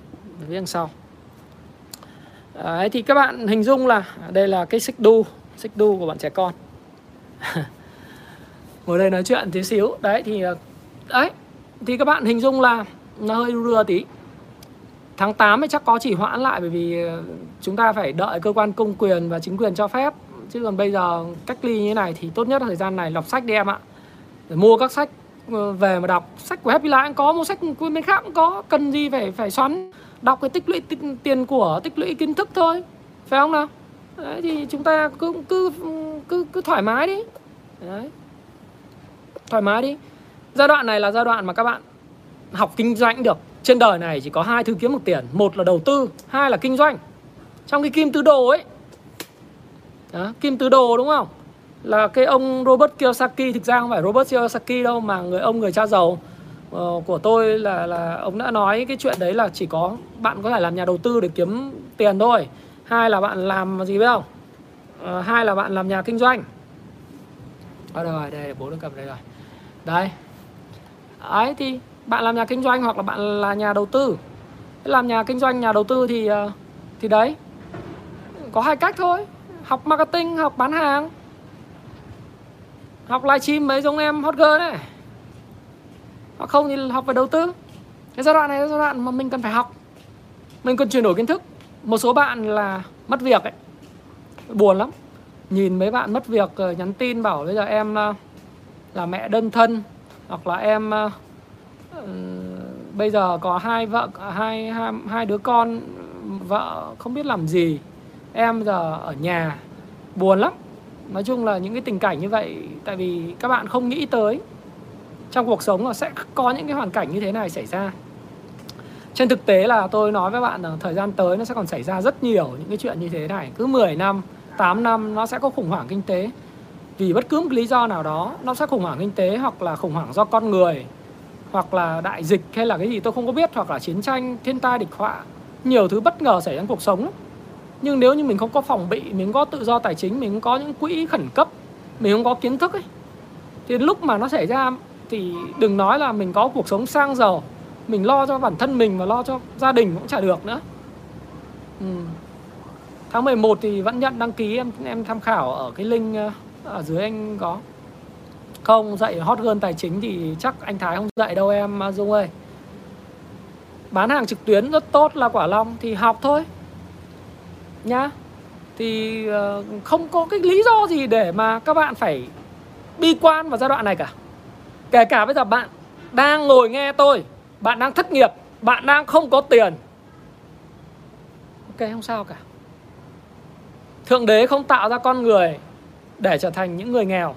S1: phía đằng sau. À, đấy, thì các bạn hình dung là đây là cái xích đu xích đu của bạn trẻ con. Ngồi đây nói chuyện tí xíu. Đấy thì à, đấy thì các bạn hình dung là nó hơi đưa tí. Tháng 8 thì chắc có chỉ hoãn lại bởi vì à, chúng ta phải đợi cơ quan công quyền và chính quyền cho phép. Chứ còn bây giờ cách ly như thế này thì tốt nhất là thời gian này đọc sách đi em ạ. Để mua các sách ờ, về mà đọc. Sách của Happy Life cũng có mua sách của bên khác cũng có. Cần gì phải phải xoắn đọc cái tích lũy tiền của tích lũy kiến thức thôi phải không nào? Đấy thì chúng ta cứ cứ cứ cứ thoải mái đi. Đấy. Thoải mái đi. Giai đoạn này là giai đoạn mà các bạn học kinh doanh được. Trên đời này chỉ có hai thứ kiếm được tiền. Một là đầu tư hai là kinh doanh. Trong cái kim tứ đồ ấy đó, kim tứ đồ đúng không? Là cái ông Robert Kiyosaki thực ra không phải Robert Kiyosaki đâu mà người ông người cha giàu. Ờ, của tôi là là ông đã nói cái chuyện đấy là chỉ có bạn có thể làm nhà đầu tư để kiếm tiền thôi. Hai là bạn làm gì biết không? À, hai là bạn làm nhà kinh doanh. Ờ, Ở đâu rồi đây bố được cầm đây rồi. Đấy ấy thì bạn làm nhà kinh doanh hoặc là bạn là nhà đầu tư. Làm nhà kinh doanh nhà đầu tư thì thì đấy. Có hai cách thôi. Học marketing học bán hàng. Học livestream mấy giống em hot girl này hoặc không thì học về đầu tư. Cái giai đoạn này là giai đoạn mà mình cần phải học. Mình cần chuyển đổi kiến thức. Một số bạn là mất việc ấy. Buồn lắm. Nhìn mấy bạn mất việc ờ, nhắn tin bảo bây giờ em ờ, là mẹ đơn thân, hoặc là em ờ, bây giờ có hai vợ, hai hai hai đứa con, vợ không biết làm gì. Em giờ ở nhà. Buồn lắm. Nói chung là những cái tình cảnh như vậy, tại vì các bạn không nghĩ tới trong cuộc sống là sẽ có những cái hoàn cảnh như thế này xảy ra. Trên thực tế là tôi nói với bạn là thời gian tới nó sẽ còn xảy ra rất nhiều những cái chuyện như thế này. Cứ 10 năm 8 năm nó sẽ có khủng hoảng kinh tế. Vì bất cứ một lý do nào đó, nó sẽ khủng hoảng kinh tế hoặc là khủng hoảng do con người, hoặc là đại dịch hay là cái gì tôi không có biết, hoặc là chiến tranh, thiên tai, địch họa. Nhiều thứ bất ngờ xảy ra trong cuộc sống. Nhưng nếu như mình không có phòng bị, mình có tự do tài chính, mình không có những quỹ khẩn cấp, mình không có kiến thức ấy, thì lúc mà nó xảy ra thì đừng nói là mình có cuộc sống sang giàu. Mình lo cho bản thân mình và lo cho gia đình cũng chả được nữa. Ừ. tháng 11 thì vẫn nhận đăng ký, em em tham khảo ở cái link ờ, ở dưới anh có. Không, dạy hot girl tài chính thì chắc anh Thái không dạy đâu em à, Dung ơi. Bán hàng trực tuyến rất tốt là quả long thì học thôi. Nhá. Thì ờ, không có cái lý do gì để mà các bạn phải bi quan vào giai đoạn này cả kể cả bây giờ bạn đang ngồi nghe tôi, bạn đang thất nghiệp, bạn đang không có tiền. Ok, không sao cả. Thượng đế không tạo ra con người để trở thành những người nghèo.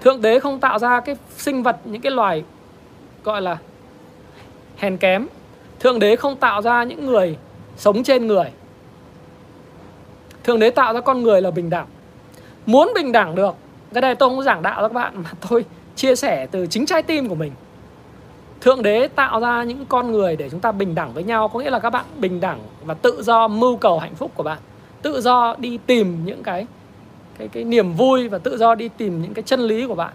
S1: Thượng đế không tạo ra cái sinh vật, những cái loài gọi là hèn kém. Thượng đế không tạo ra những người sống trên người. Thượng đế tạo ra con người là bình đẳng. Muốn bình đẳng được, cái này tôi không giảng đạo cho các bạn, mà tôi chia sẻ từ chính trái tim của mình. Thượng đế tạo ra những con người để chúng ta bình đẳng với nhau, có nghĩa là các bạn bình đẳng và tự do mưu cầu hạnh phúc của bạn. Tự do đi tìm những cái cái cái niềm vui và tự do đi tìm những cái chân lý của bạn.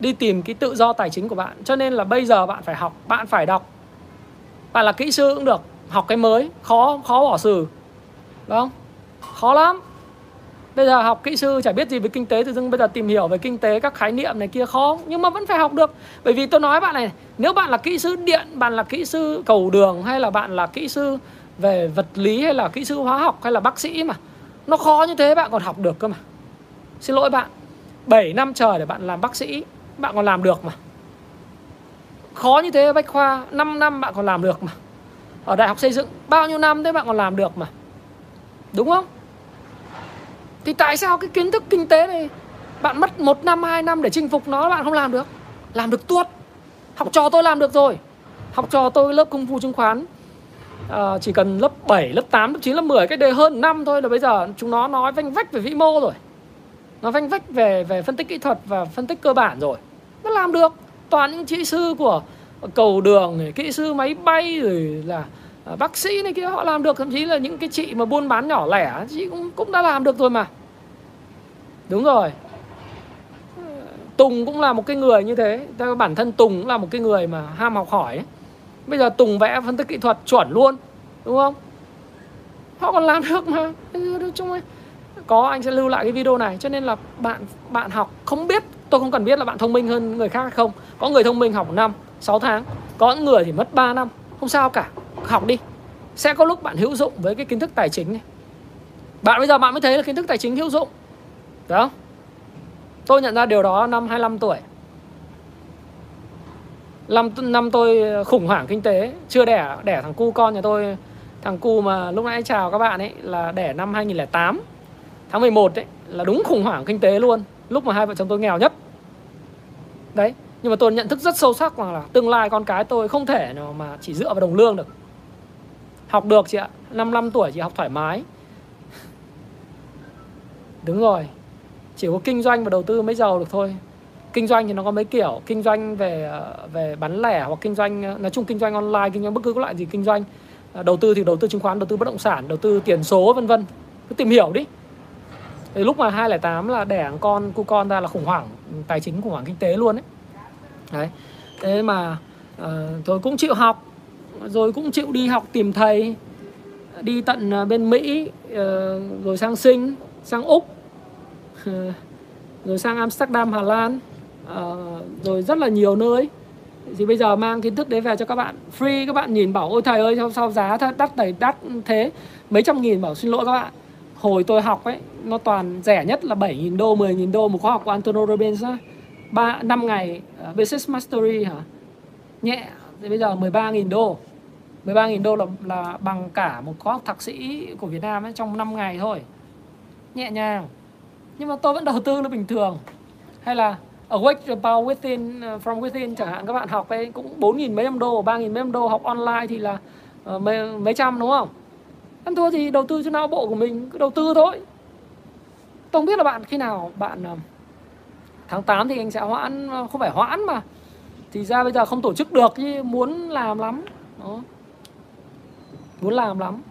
S1: Đi tìm cái tự do tài chính của bạn. Cho nên là bây giờ bạn phải học, bạn phải đọc. Bạn là kỹ sư cũng được, học cái mới, khó khó bỏ sử đúng không? Khó lắm bây giờ học kỹ sư chả biết gì về kinh tế tự dưng bây giờ tìm hiểu về kinh tế các khái niệm này kia khó, nhưng mà vẫn phải học được. Bởi vì tôi nói bạn này, nếu bạn là kỹ sư điện, bạn là kỹ sư cầu đường, hay là bạn là kỹ sư về vật lý, hay là kỹ sư hóa học, hay là bác sĩ mà, nó khó như thế bạn còn học được cơ mà. Xin lỗi bạn 7 năm trời để bạn làm bác sĩ, Bạn còn làm được mà. Khó như thế Bách Khoa 5 năm bạn còn làm được mà. Ở đại học xây dựng, bao nhiêu năm thế bạn còn làm được mà. Đúng không? Thì tại sao cái kiến thức kinh tế này Bạn mất 1 năm 2 năm để chinh phục nó Bạn không làm được? Làm được tuốt. Học trò tôi làm được rồi. Học trò tôi lớp công phu chứng khoán à, Chỉ cần lớp 7, lớp 8, lớp 9, lớp 10 Cách đây hơn năm thôi là bây giờ chúng nó nói vanh vách về vĩ mô rồi. Nó vanh vách về về phân tích kỹ thuật và phân tích cơ bản rồi. Nó làm được. Toàn những kỹ sư của cầu đường này, kỹ sư máy bay rồi là Ờ, bác sĩ này kia họ làm được, thậm chí là những cái chị mà buôn bán nhỏ lẻ, chị cũng cũng đã làm được rồi mà. Đúng rồi. Ờ, Tùng cũng là một cái người như thế. Bản thân Tùng cũng là một cái người mà ham học hỏi ấy. Bây giờ Tùng vẽ phân tích kỹ thuật chuẩn luôn, Đúng không? Họ còn làm được mà. Ờ, nói chung ấy, có anh sẽ lưu lại cái video này. Cho nên là bạn bạn học không biết, tôi không cần biết là bạn thông minh hơn người khác hay không. Có người thông minh học 1 năm 6 tháng. Có những người thì mất 3 năm. Không sao cả học đi. Sẽ có lúc bạn hữu dụng với cái kiến thức tài chính này. Bạn bây giờ bạn mới thấy là kiến thức tài chính hữu dụng. Đúng không? Tôi nhận ra điều đó năm 25 tuổi. Năm năm tôi khủng hoảng kinh tế, chưa đẻ đẻ thằng cu con nhà tôi. Thằng cu mà lúc nãy chào các bạn ấy là đẻ năm 2008 tháng 11 ấy là đúng khủng hoảng kinh tế luôn, lúc mà hai vợ chồng tôi nghèo nhất. Đấy, nhưng mà tôi nhận thức rất sâu sắc rằng là tương lai con cái tôi không thể nào mà chỉ dựa vào đồng lương được học được chị ạ. 55 tuổi chị học thoải mái. Đúng rồi. Chỉ có kinh doanh và đầu tư mới giàu được thôi. Kinh doanh thì nó có mấy kiểu. Kinh doanh về ờ, về bán lẻ hoặc kinh doanh ờ, nói chung kinh doanh online kinh doanh bất cứ các loại gì kinh doanh. Ờ, đầu tư thì đầu tư chứng khoán đầu tư bất động sản đầu tư tiền số vân vân. Cứ tìm hiểu đi. Thì lúc mà 208 là đẻ con cu con ra là khủng hoảng. Tài chính khủng hoảng kinh tế luôn đấy đấy. Thế mà uh, tôi cũng chịu học rồi cũng chịu đi học tìm thầy đi tận à, bên Mỹ ờ, rồi sang Sinh sang Úc ờ, rồi sang Amsterdam Hà Lan ờ, rồi rất là nhiều nơi. Thì bây giờ mang kiến thức đấy về cho các bạn. Free các bạn nhìn bảo ôi thầy ơi sao, sao giá đắt đầy đắt thế? Mấy trăm nghìn bảo xin lỗi các bạn hồi tôi học ấy nó toàn rẻ nhất là 7.000 đô 10.000 đô một khóa học của Antonio Robbins á ba năm ngày uh, Business Mastery hả? Nhẹ thì bây giờ 13.000 đô. 13.000 đô là là bằng cả một khóa học thạc sĩ của Việt Nam ấy trong 5 ngày thôi. Nhẹ nhàng. Nhưng mà tôi vẫn đầu tư là bình thường. Hay là Awake the Power within ờ, from within chẳng hạn các bạn học ấy cũng 4.000 mấy trăm đô 3.000 mấy trăm đô học online thì là uh, mấy, mấy trăm đúng không? Ăn thua thì đầu tư cho não bộ của mình cứ đầu tư thôi. Tôi không biết là bạn khi nào bạn uh, tháng 8 thì anh sẽ hoãn không phải hoãn mà thì ra bây giờ không tổ chức được chứ muốn làm lắm. Đó. Muốn làm lắm.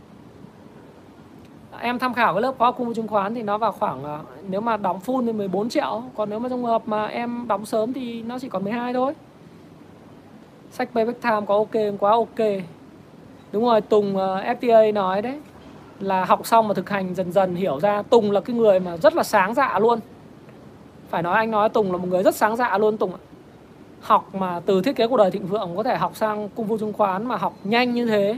S1: Em tham khảo cái lớp khóa cung chứng khoán thì nó vào khoảng à, nếu mà đóng full thì 14 triệu. Còn nếu mà trong hợp mà em đóng sớm thì nó chỉ còn 12 thôi. Sách payback time có ok, quá ok. Đúng rồi, Tùng à, FTA nói đấy, là học xong mà thực hành dần dần hiểu ra Tùng là cái người mà rất là sáng dạ luôn. Phải nói anh nói Tùng là một người rất sáng dạ luôn, Tùng ạ học mà từ thiết kế cuộc đời thịnh vượng có thể học sang cung phu chứng khoán mà học nhanh như thế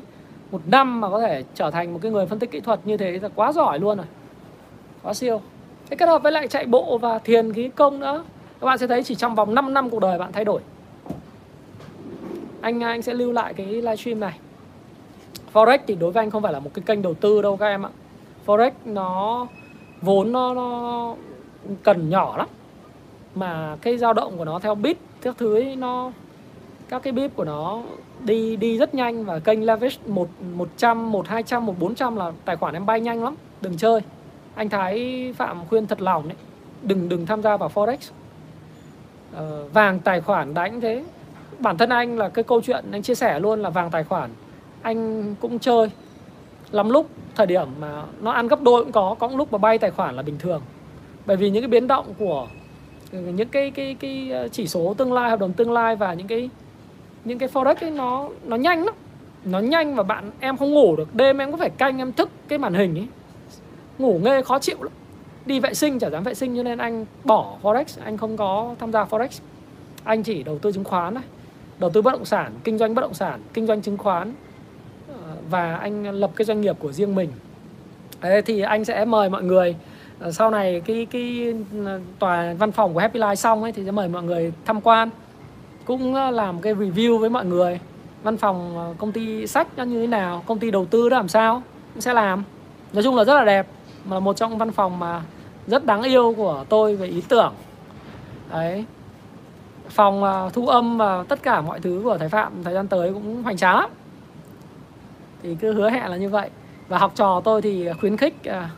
S1: một năm mà có thể trở thành một cái người phân tích kỹ thuật như thế là quá giỏi luôn rồi. Quá siêu. Thế kết hợp với lại chạy bộ và thiền khí công nữa. Các bạn sẽ thấy chỉ trong vòng 5 năm cuộc đời bạn thay đổi. Anh anh sẽ lưu lại cái livestream này. Forex thì đối với anh không phải là một cái kênh đầu tư đâu các em ạ. Forex nó vốn nó, nó cần nhỏ lắm. Mà cái dao động của nó theo bit các thứ ấy, nó các cái bip của nó đi đi rất nhanh và kênh leverage một một trăm một hai trăm một bốn trăm là tài khoản em bay nhanh lắm. Đừng chơi. Anh Thái Phạm khuyên thật lòng đấy. Đừng đừng tham gia vào forex. Ờ, vàng tài khoản đánh thế. Bản thân anh là cái câu chuyện anh chia sẻ luôn là vàng tài khoản. Anh cũng chơi. Lắm lúc thời điểm mà nó ăn gấp đôi cũng có có lúc mà bay tài khoản là bình thường. Bởi vì những cái biến động của những cái cái cái ờ, chỉ số tương lai hợp đồng tương lai và những cái những cái forex ấy nó nó nhanh lắm. Nó nhanh và bạn em không ngủ được. Đêm em có phải canh em thức cái màn hình ấy. Ngủ nghe khó chịu lắm. Đi vệ sinh chả dám vệ sinh cho nên anh bỏ forex. Anh không có tham gia forex. Anh chỉ đầu tư chứng khoán này đầu tư bất động sản kinh doanh bất động sản kinh doanh chứng khoán ờ, và anh lập cái doanh nghiệp của riêng mình. Đấy, thì anh sẽ mời mọi người Ờ, sau này cái cái ờ, tòa văn phòng của Happy Life xong ấy thì sẽ mời mọi người tham quan, cũng ờ, làm cái review với mọi người. Văn phòng công ty sách nó như thế nào, công ty đầu tư đó làm sao, cũng sẽ làm. Nói chung là rất là đẹp, mà là một trong văn phòng mà rất đáng yêu của tôi về ý tưởng. Đấy. Phòng thu âm và tất cả mọi thứ của thầy phạm thời gian tới cũng hoành tráng lắm. Thì cứ hứa hẹn là như vậy. Và học trò tôi thì khuyến khích à,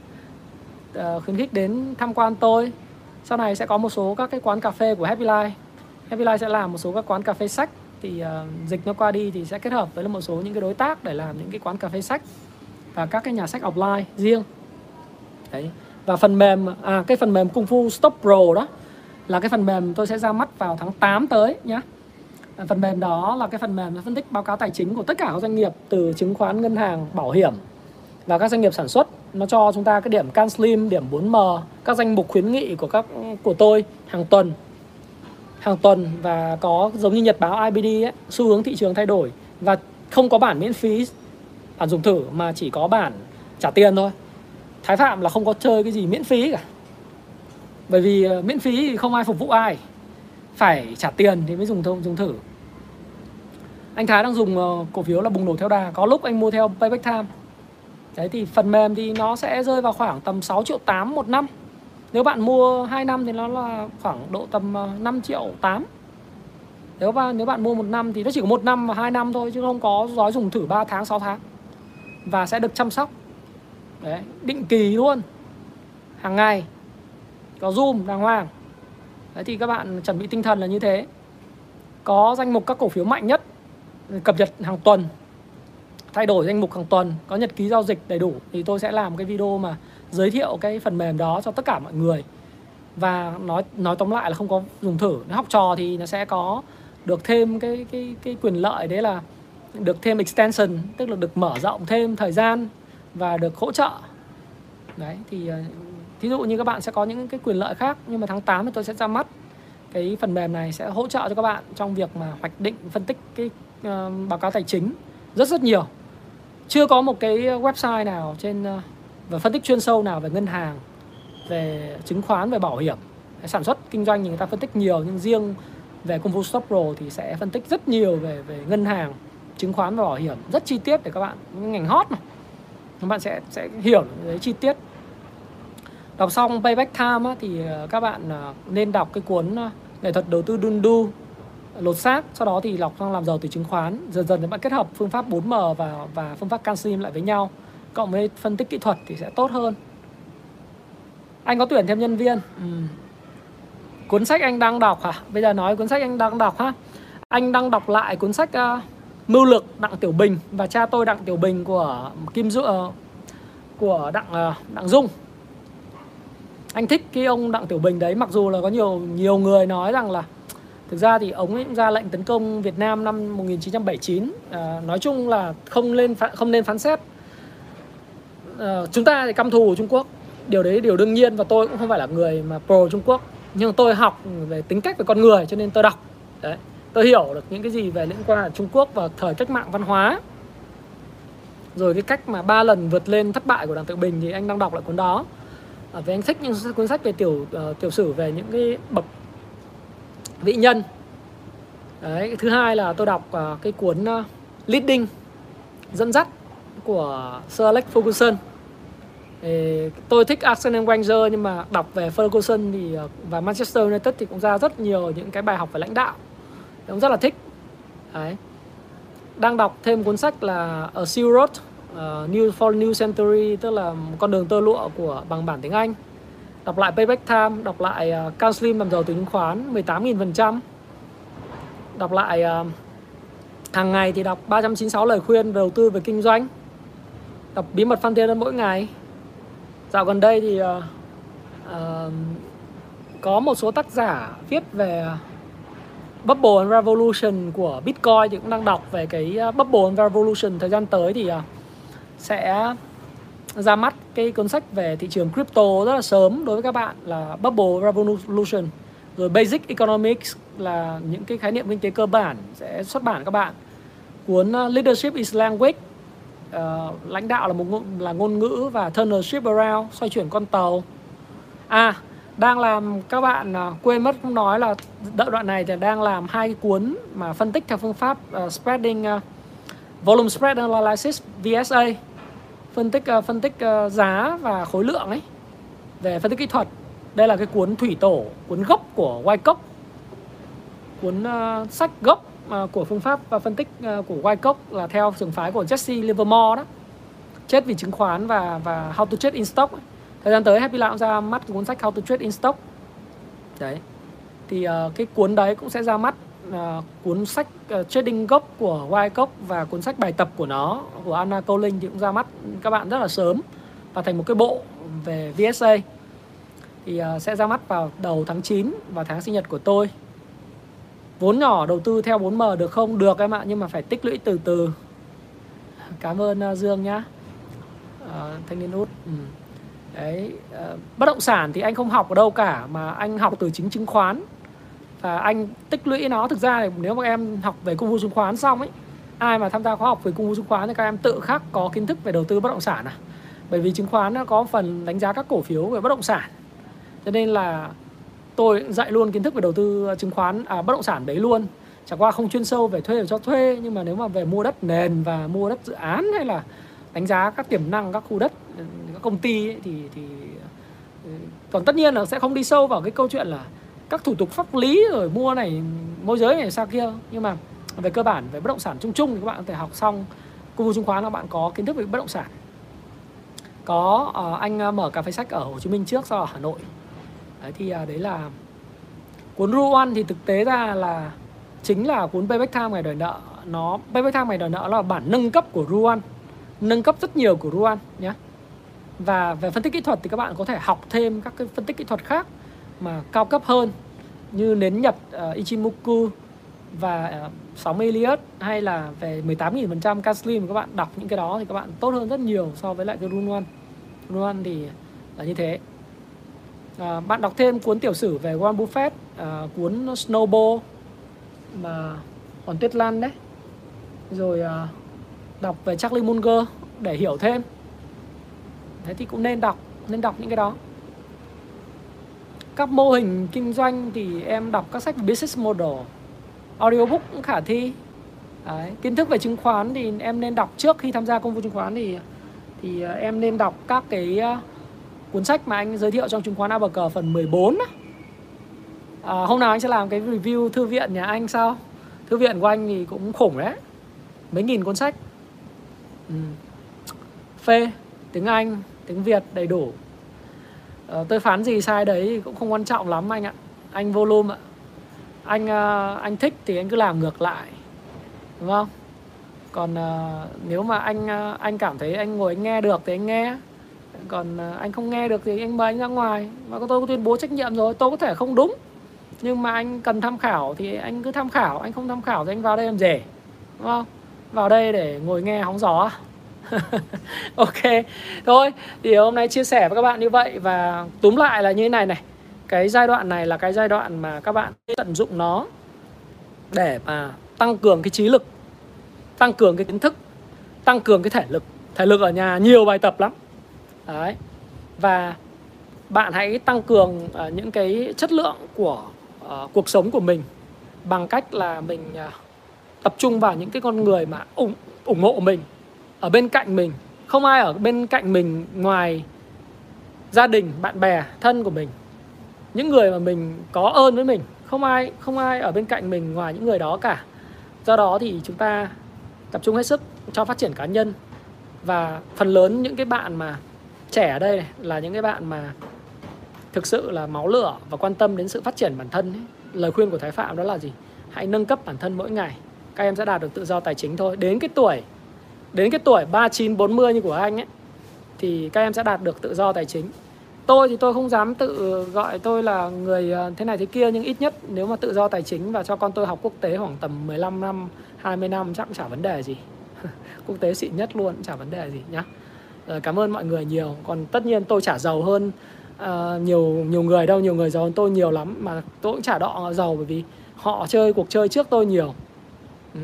S1: Ờ, khuyến khích đến tham quan tôi. Sau này sẽ có một số các cái quán cà phê của Happy Life. Happy Life sẽ làm một số các quán cà phê sách. Thì uh, dịch nó qua đi thì sẽ kết hợp với một số những cái đối tác để làm những cái quán cà phê sách và các cái nhà sách offline riêng. Đấy. Và phần mềm à cái phần mềm Kung Fu Stop Pro đó là cái phần mềm tôi sẽ ra mắt vào tháng 8 tới nhé phần mềm đó là cái phần mềm phân tích báo cáo tài chính của tất cả các doanh nghiệp từ chứng khoán ngân hàng bảo hiểm và các doanh nghiệp sản xuất nó cho chúng ta cái điểm can slim điểm 4m các danh mục khuyến nghị của các của tôi hàng tuần. Hàng tuần và có giống như nhật báo IBD ấy, xu hướng thị trường thay đổi và không có bản miễn phí bản dùng thử mà chỉ có bản trả tiền thôi. Thái Phạm là không có chơi cái gì miễn phí cả. Bởi vì ờ, miễn phí thì không ai phục vụ ai. Phải trả tiền thì mới dùng thông dùng thử. Anh Thái đang dùng ờ, cổ phiếu là bùng nổ theo đà. Có lúc anh mua theo payback time đấy thì phần mềm thì nó sẽ rơi vào khoảng tầm 6 triệu 8 một năm. Nếu bạn mua 2 năm thì nó là khoảng độ tầm ờ, 5 triệu 8 nếu mà nếu bạn mua một năm thì nó chỉ có một năm và hai năm thôi chứ không có gói dùng thử 3 tháng 6 tháng. Và sẽ được chăm sóc. Đấy, định kỳ luôn. Hàng ngày. Có zoom đàng hoàng. Đấy thì các bạn chuẩn bị tinh thần là như thế. Có danh mục các cổ phiếu mạnh nhất cập nhật hàng tuần thay đổi danh mục hàng tuần có nhật ký giao dịch đầy đủ thì tôi sẽ làm cái video mà giới thiệu cái phần mềm đó cho tất cả mọi người. Và nói nói tóm lại là không có dùng thử. Nếu học trò thì nó sẽ có được thêm cái cái cái quyền lợi đấy là được thêm extension tức là được mở rộng thêm thời gian và được hỗ trợ. Đấy thì ờ, thí dụ như các bạn sẽ có những cái quyền lợi khác nhưng mà tháng 8 thì tôi sẽ ra mắt cái phần mềm này sẽ hỗ trợ cho các bạn trong việc mà hoạch định phân tích cái uh, báo cáo tài chính rất rất nhiều chưa có một cái website nào trên ờ, và phân tích chuyên sâu nào về ngân hàng về chứng khoán về bảo hiểm. Sản xuất kinh doanh thì người ta phân tích nhiều nhưng riêng về công vụ stop pro thì sẽ phân tích rất nhiều về về ngân hàng chứng khoán và bảo hiểm. Rất chi tiết để các bạn ngành hot mà. Các bạn sẽ sẽ hiểu đấy chi tiết. Đọc xong payback time á, thì ờ, các bạn ờ, nên đọc cái cuốn nghệ thuật đầu tư đun đu lột xác sau đó thì lọc sang làm giàu từ chứng khoán. Dần dần thì bạn kết hợp phương pháp 4M và và phương pháp canxim lại với nhau. Cộng với phân tích kỹ thuật thì sẽ tốt hơn. Anh có tuyển thêm nhân viên. Ừ. cuốn sách anh đang đọc hả? Bây giờ nói cuốn sách anh đang đọc ha. Anh đang đọc lại cuốn sách uh, mưu lược đặng tiểu bình và cha tôi đặng tiểu bình của kim du uh, ờ, của đặng uh, đặng dung. Anh thích cái ông đặng tiểu bình đấy mặc dù là có nhiều nhiều người nói rằng là thực ra thì ông ấy cũng ra lệnh tấn công Việt Nam năm 1979 à, nói chung là không lên không nên phán xét. À, chúng ta thì căm thù Trung Quốc. Điều đấy điều đương nhiên và tôi cũng không phải là người mà pro Trung Quốc. Nhưng tôi học về tính cách về con người cho nên tôi đọc. Đấy tôi hiểu được những cái gì về liên quan đến Trung Quốc và thời cách mạng văn hóa. Rồi cái cách mà ba lần vượt lên thất bại của đảng Tự Bình thì anh đang đọc lại cuốn đó. À, vì anh thích những cuốn sách về tiểu uh, tiểu sử về những cái bậc vị nhân. Đấy thứ hai là tôi đọc uh, cái cuốn uh, leading dẫn dắt của Sir Alex Ferguson. Thì tôi thích Arsenal Wenger nhưng mà đọc về Ferguson thì à, và Manchester United thì cũng ra rất nhiều những cái bài học về lãnh đạo. Cũng rất là thích. Đấy. Đang đọc thêm cuốn sách là A Silk Road uh, New for New Century tức là con đường tơ lụa của bằng bản tiếng Anh đọc lại Payback Time đọc lại ờ, uh, Cao Slim làm giàu từ chứng khoán 18.000% đọc lại uh, hàng ngày thì đọc 396 lời khuyên về đầu tư về kinh doanh. Đọc bí mật phan thiên mỗi ngày. Dạo gần đây thì uh, uh, có một số tác giả viết về Bubble and Revolution của Bitcoin thì cũng đang đọc về cái Bubble and Revolution thời gian tới thì sẽ ra mắt cái cuốn sách về thị trường crypto rất là sớm đối với các bạn là Bubble Revolution. Rồi Basic Economics là những cái khái niệm kinh tế cơ bản sẽ xuất bản các bạn. Cuốn ờ, Leadership is Language uh, lãnh đạo là một ngôn, là ngôn ngữ và Turnership ship around xoay chuyển con tàu. À đang làm các bạn uh, quên mất không nói là đợi đoạn này thì đang làm hai cái cuốn mà phân tích theo phương pháp uh, spreading uh, volume spread analysis VSA phân tích uh, phân tích uh, giá và khối lượng ấy. Về phân tích kỹ thuật đây là cái cuốn thủy tổ cuốn gốc của Wyckoff cuốn uh, sách gốc uh, của phương pháp và phân tích uh, của Wyckoff là theo trường phái của Jesse Livermore đó. Chết vì chứng khoán và và How to Trade in Stock thời gian tới Happy Lão ra mắt cuốn sách How to Trade in Stock. Đấy. Thì uh, cái cuốn đấy cũng sẽ ra mắt uh, cuốn sách uh, trading gốc của Wyckoff và cuốn sách bài tập của nó của Anna Colin thì cũng ra mắt các bạn rất là sớm và thành một cái bộ về VSA thì uh, sẽ ra mắt vào đầu tháng 9 và tháng sinh nhật của tôi. Vốn nhỏ đầu tư theo 4M được không? Được em ạ nhưng mà phải tích lũy từ từ. Cảm ơn uh, Dương nhá. Uh, thanh niên út ừ. đấy uh, bất động sản thì anh không học ở đâu cả mà anh học từ chính chứng khoán và anh tích lũy nó. Thực ra thì nếu mà em học về công vụ chứng khoán xong ấy ai mà tham gia khóa học về công vụ chứng khoán thì các em tự khắc có kiến thức về đầu tư bất động sản à. Bởi vì chứng khoán nó có phần đánh giá các cổ phiếu về bất động sản. Cho nên là tôi dạy luôn kiến thức về đầu tư chứng khoán à, bất động sản đấy luôn. Chẳng qua không chuyên sâu về thuê và cho thuê nhưng mà nếu mà về mua đất nền và mua đất dự án hay là đánh giá các tiềm năng các khu đất các công ty ấy, thì thì ừ, còn tất nhiên là sẽ không đi sâu vào cái câu chuyện là các thủ tục pháp lý rồi mua này môi giới này sao kia. Nhưng mà về cơ bản về bất động sản chung chung thì các bạn có thể học xong công vụ chứng khoán là bạn có kiến thức về bất động sản. Có uh, anh ờ, mở cà phê sách ở Hồ Chí Minh trước sau ở Hà Nội. Đấy thì uh, đấy là cuốn Rule One thì thực tế ra là chính là cuốn Payback Time ngày đòi nợ. Nó Payback Time ngày đòi nợ là bản nâng cấp của Rule One nâng cấp rất nhiều của Rule One nhé và về phân tích kỹ thuật thì các bạn có thể học thêm các cái phân tích kỹ thuật khác mà cao cấp hơn như nến Nhật uh, Ichimoku và ờ, uh, 60 Elliot hay là về 18.000% Caslim các bạn đọc những cái đó thì các bạn tốt hơn rất nhiều so với lại cái Rune One. Rune One thì là như thế. À, bạn đọc thêm cuốn tiểu sử về Warren Buffett à, cuốn Snowball mà còn Tuyết Lan đấy. Rồi à, đọc về Charlie Munger để hiểu thêm. Thế thì cũng nên đọc nên đọc những cái đó các mô hình kinh doanh thì em đọc các sách business model audiobook cũng khả thi Đấy. kiến thức về chứng khoán thì em nên đọc trước khi tham gia công vụ chứng khoán thì thì ờ, em nên đọc các cái ờ, cuốn sách mà anh giới thiệu trong chứng khoán ABG phần 14 á. À, hôm nào anh sẽ làm cái review thư viện nhà anh sao thư viện của anh thì cũng khủng đấy mấy nghìn cuốn sách ừ. phê tiếng Anh tiếng Việt đầy đủ Ờ, tôi phán gì sai đấy cũng không quan trọng lắm anh ạ. Anh volume ạ. Anh uh, anh thích thì anh cứ làm ngược lại đúng không? Còn uh, nếu mà anh uh, anh cảm thấy anh ngồi anh nghe được thì anh nghe. Còn uh, anh không nghe được thì anh mời anh ra ngoài. Và tôi có tuyên bố trách nhiệm rồi tôi có thể không đúng. Nhưng mà anh cần tham khảo thì anh cứ tham khảo anh không tham khảo thì anh vào đây làm gì đúng không? Vào đây để ngồi nghe hóng gió. ok thôi thì hôm nay chia sẻ với các bạn như vậy và túm lại là như thế này này. Cái giai đoạn này là cái giai đoạn mà các bạn tận dụng nó để mà tăng cường cái trí lực tăng cường cái kiến thức tăng cường cái thể lực. Thể lực ở nhà nhiều bài tập lắm. Đấy. Và bạn hãy tăng cường uh, những cái chất lượng của uh, cuộc sống của mình bằng cách là mình uh, tập trung vào những cái con người mà ủng ủng hộ mình ở bên cạnh mình không ai ở bên cạnh mình ngoài gia đình bạn bè thân của mình. Những người mà mình có ơn với mình không ai không ai ở bên cạnh mình ngoài những người đó cả. Do đó thì chúng ta tập trung hết sức cho phát triển cá nhân. Và phần lớn những cái bạn mà trẻ ở đây này, là những cái bạn mà thực sự là máu lửa và quan tâm đến sự phát triển bản thân ấy. lời khuyên của thái phạm đó là gì? Hãy nâng cấp bản thân mỗi ngày. Các em sẽ đạt được tự do tài chính thôi. Đến cái tuổi đến cái tuổi 39 40 như của anh ấy thì các em sẽ đạt được tự do tài chính. Tôi thì tôi không dám tự gọi tôi là người ờ, thế này thế kia nhưng ít nhất nếu mà tự do tài chính và cho con tôi học quốc tế khoảng tầm 15 năm 20 năm chắc cũng chả vấn đề gì. Quốc tế xịn nhất luôn chả vấn đề gì nhá. Rồi, cảm ơn mọi người nhiều. Còn tất nhiên tôi chả giàu hơn uh, nhiều nhiều người đâu nhiều người giàu hơn tôi nhiều lắm mà tôi cũng chả đọ giàu bởi vì họ chơi cuộc chơi trước tôi nhiều. Ừ.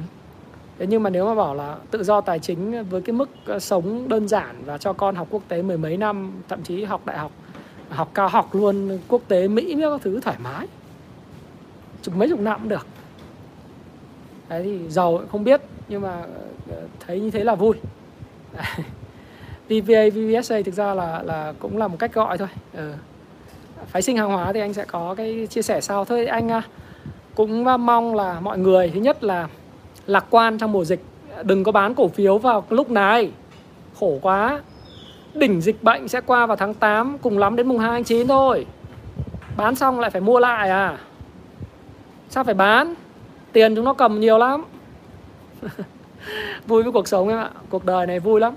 S1: Thế nhưng mà nếu mà bảo là tự do tài chính với cái mức ờ, sống đơn giản và cho con học quốc tế mười mấy năm, thậm chí học đại học học cao học luôn, quốc tế Mỹ với các thứ thoải mái, chục mấy chục năm cũng được. Đấy thì giàu không biết, nhưng mà ờ, thấy như thế là vui. VVA VVSA thực ra là là cũng là một cách gọi thôi. Ừ. phái sinh hàng hóa thì anh sẽ có cái chia sẻ sau. Thôi anh à, cũng mong là mọi người, thứ nhất là lạc quan trong mùa dịch. Đừng có bán cổ phiếu vào lúc này. Khổ quá. Đỉnh dịch bệnh sẽ qua vào tháng 8 cùng lắm đến mùng 2 tháng 9 thôi. Bán xong lại phải mua lại à? Sao phải bán? Tiền chúng nó cầm nhiều lắm. Vui với cuộc sống em ạ. Cuộc đời này vui lắm.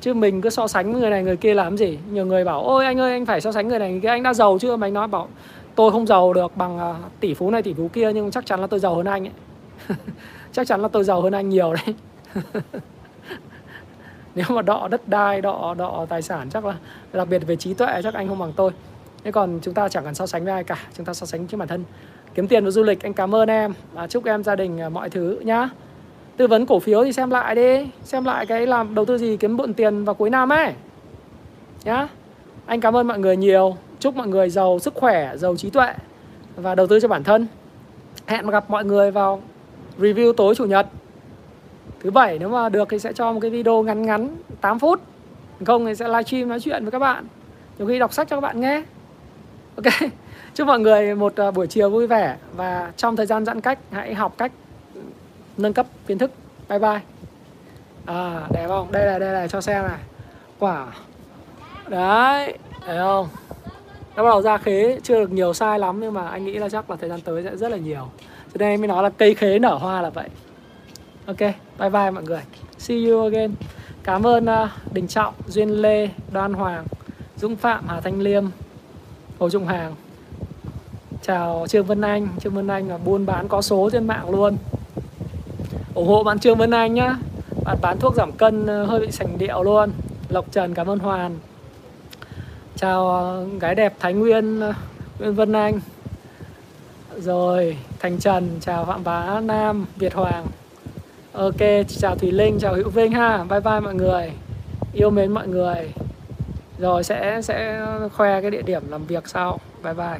S1: Chứ mình cứ so sánh với người này, người kia làm gì? Nhiều người bảo, ôi, anh ơi, anh phải so sánh người này, người kia, anh đã giàu chưa? Mà anh nói bảo, tôi không giàu được bằng à, tỷ phú này, tỷ phú kia, nhưng chắc chắn là tôi giàu hơn anh ấy. chắc chắn là tôi giàu hơn anh nhiều đấy. Nếu mà đọ đất đai đọ đọ tài sản chắc là đặc biệt về trí tuệ chắc anh không bằng tôi. Thế còn chúng ta chẳng cần so sánh với ai cả chúng ta so sánh với bản thân. Kiếm tiền và du lịch anh cảm ơn em. À, chúc em gia đình à, mọi thứ nhá. Tư vấn cổ phiếu thì xem lại đi xem lại cái làm đầu tư gì kiếm bộn tiền vào cuối năm ấy. Nhá. Anh cảm ơn mọi người nhiều. Chúc mọi người giàu sức khỏe giàu trí tuệ và đầu tư cho bản thân. Hẹn gặp mọi người vào review tối chủ nhật. Thứ bảy nếu mà được thì sẽ cho một cái video ngắn ngắn 8 phút. Không thì sẽ livestream nói chuyện với các bạn. Nhiều khi đọc sách cho các bạn nghe. Ok, chúc mọi người một à, buổi chiều vui vẻ và trong thời gian giãn cách, hãy học cách nâng cấp kiến thức. Bye bye. À đẹp không? Đây là đây là cho xem này. Quả. Đấy, thấy không? Nó bắt đầu ra khế chưa được nhiều sai lắm nhưng mà anh nghĩ là chắc là thời gian tới sẽ rất là nhiều cho nên mới nói là cây khế nở hoa là vậy. Ok bye bye mọi người. See you again. Cảm ơn uh, đình trọng duyên lê đoan hoàng dũng phạm hà thanh liêm hồ trung hàng chào trương vân anh. Trương vân anh là buôn bán có số trên mạng luôn. Ủng hộ bạn trương vân anh nhá. Bạn bán thuốc giảm cân à, hơi bị sành điệu luôn. Lộc trần cảm ơn hoàn. Chào à, gái đẹp thái nguyên nguyên nguyễn vân anh rồi thành trần, chào phạm bá, nam, việt hoàng. Ok, chào thùy linh, chào hữu vinh ha. Bye bye mọi người. Yêu mến mọi người. Rồi, sẽ sẽ khoe cái địa điểm làm việc sau. Bye bye.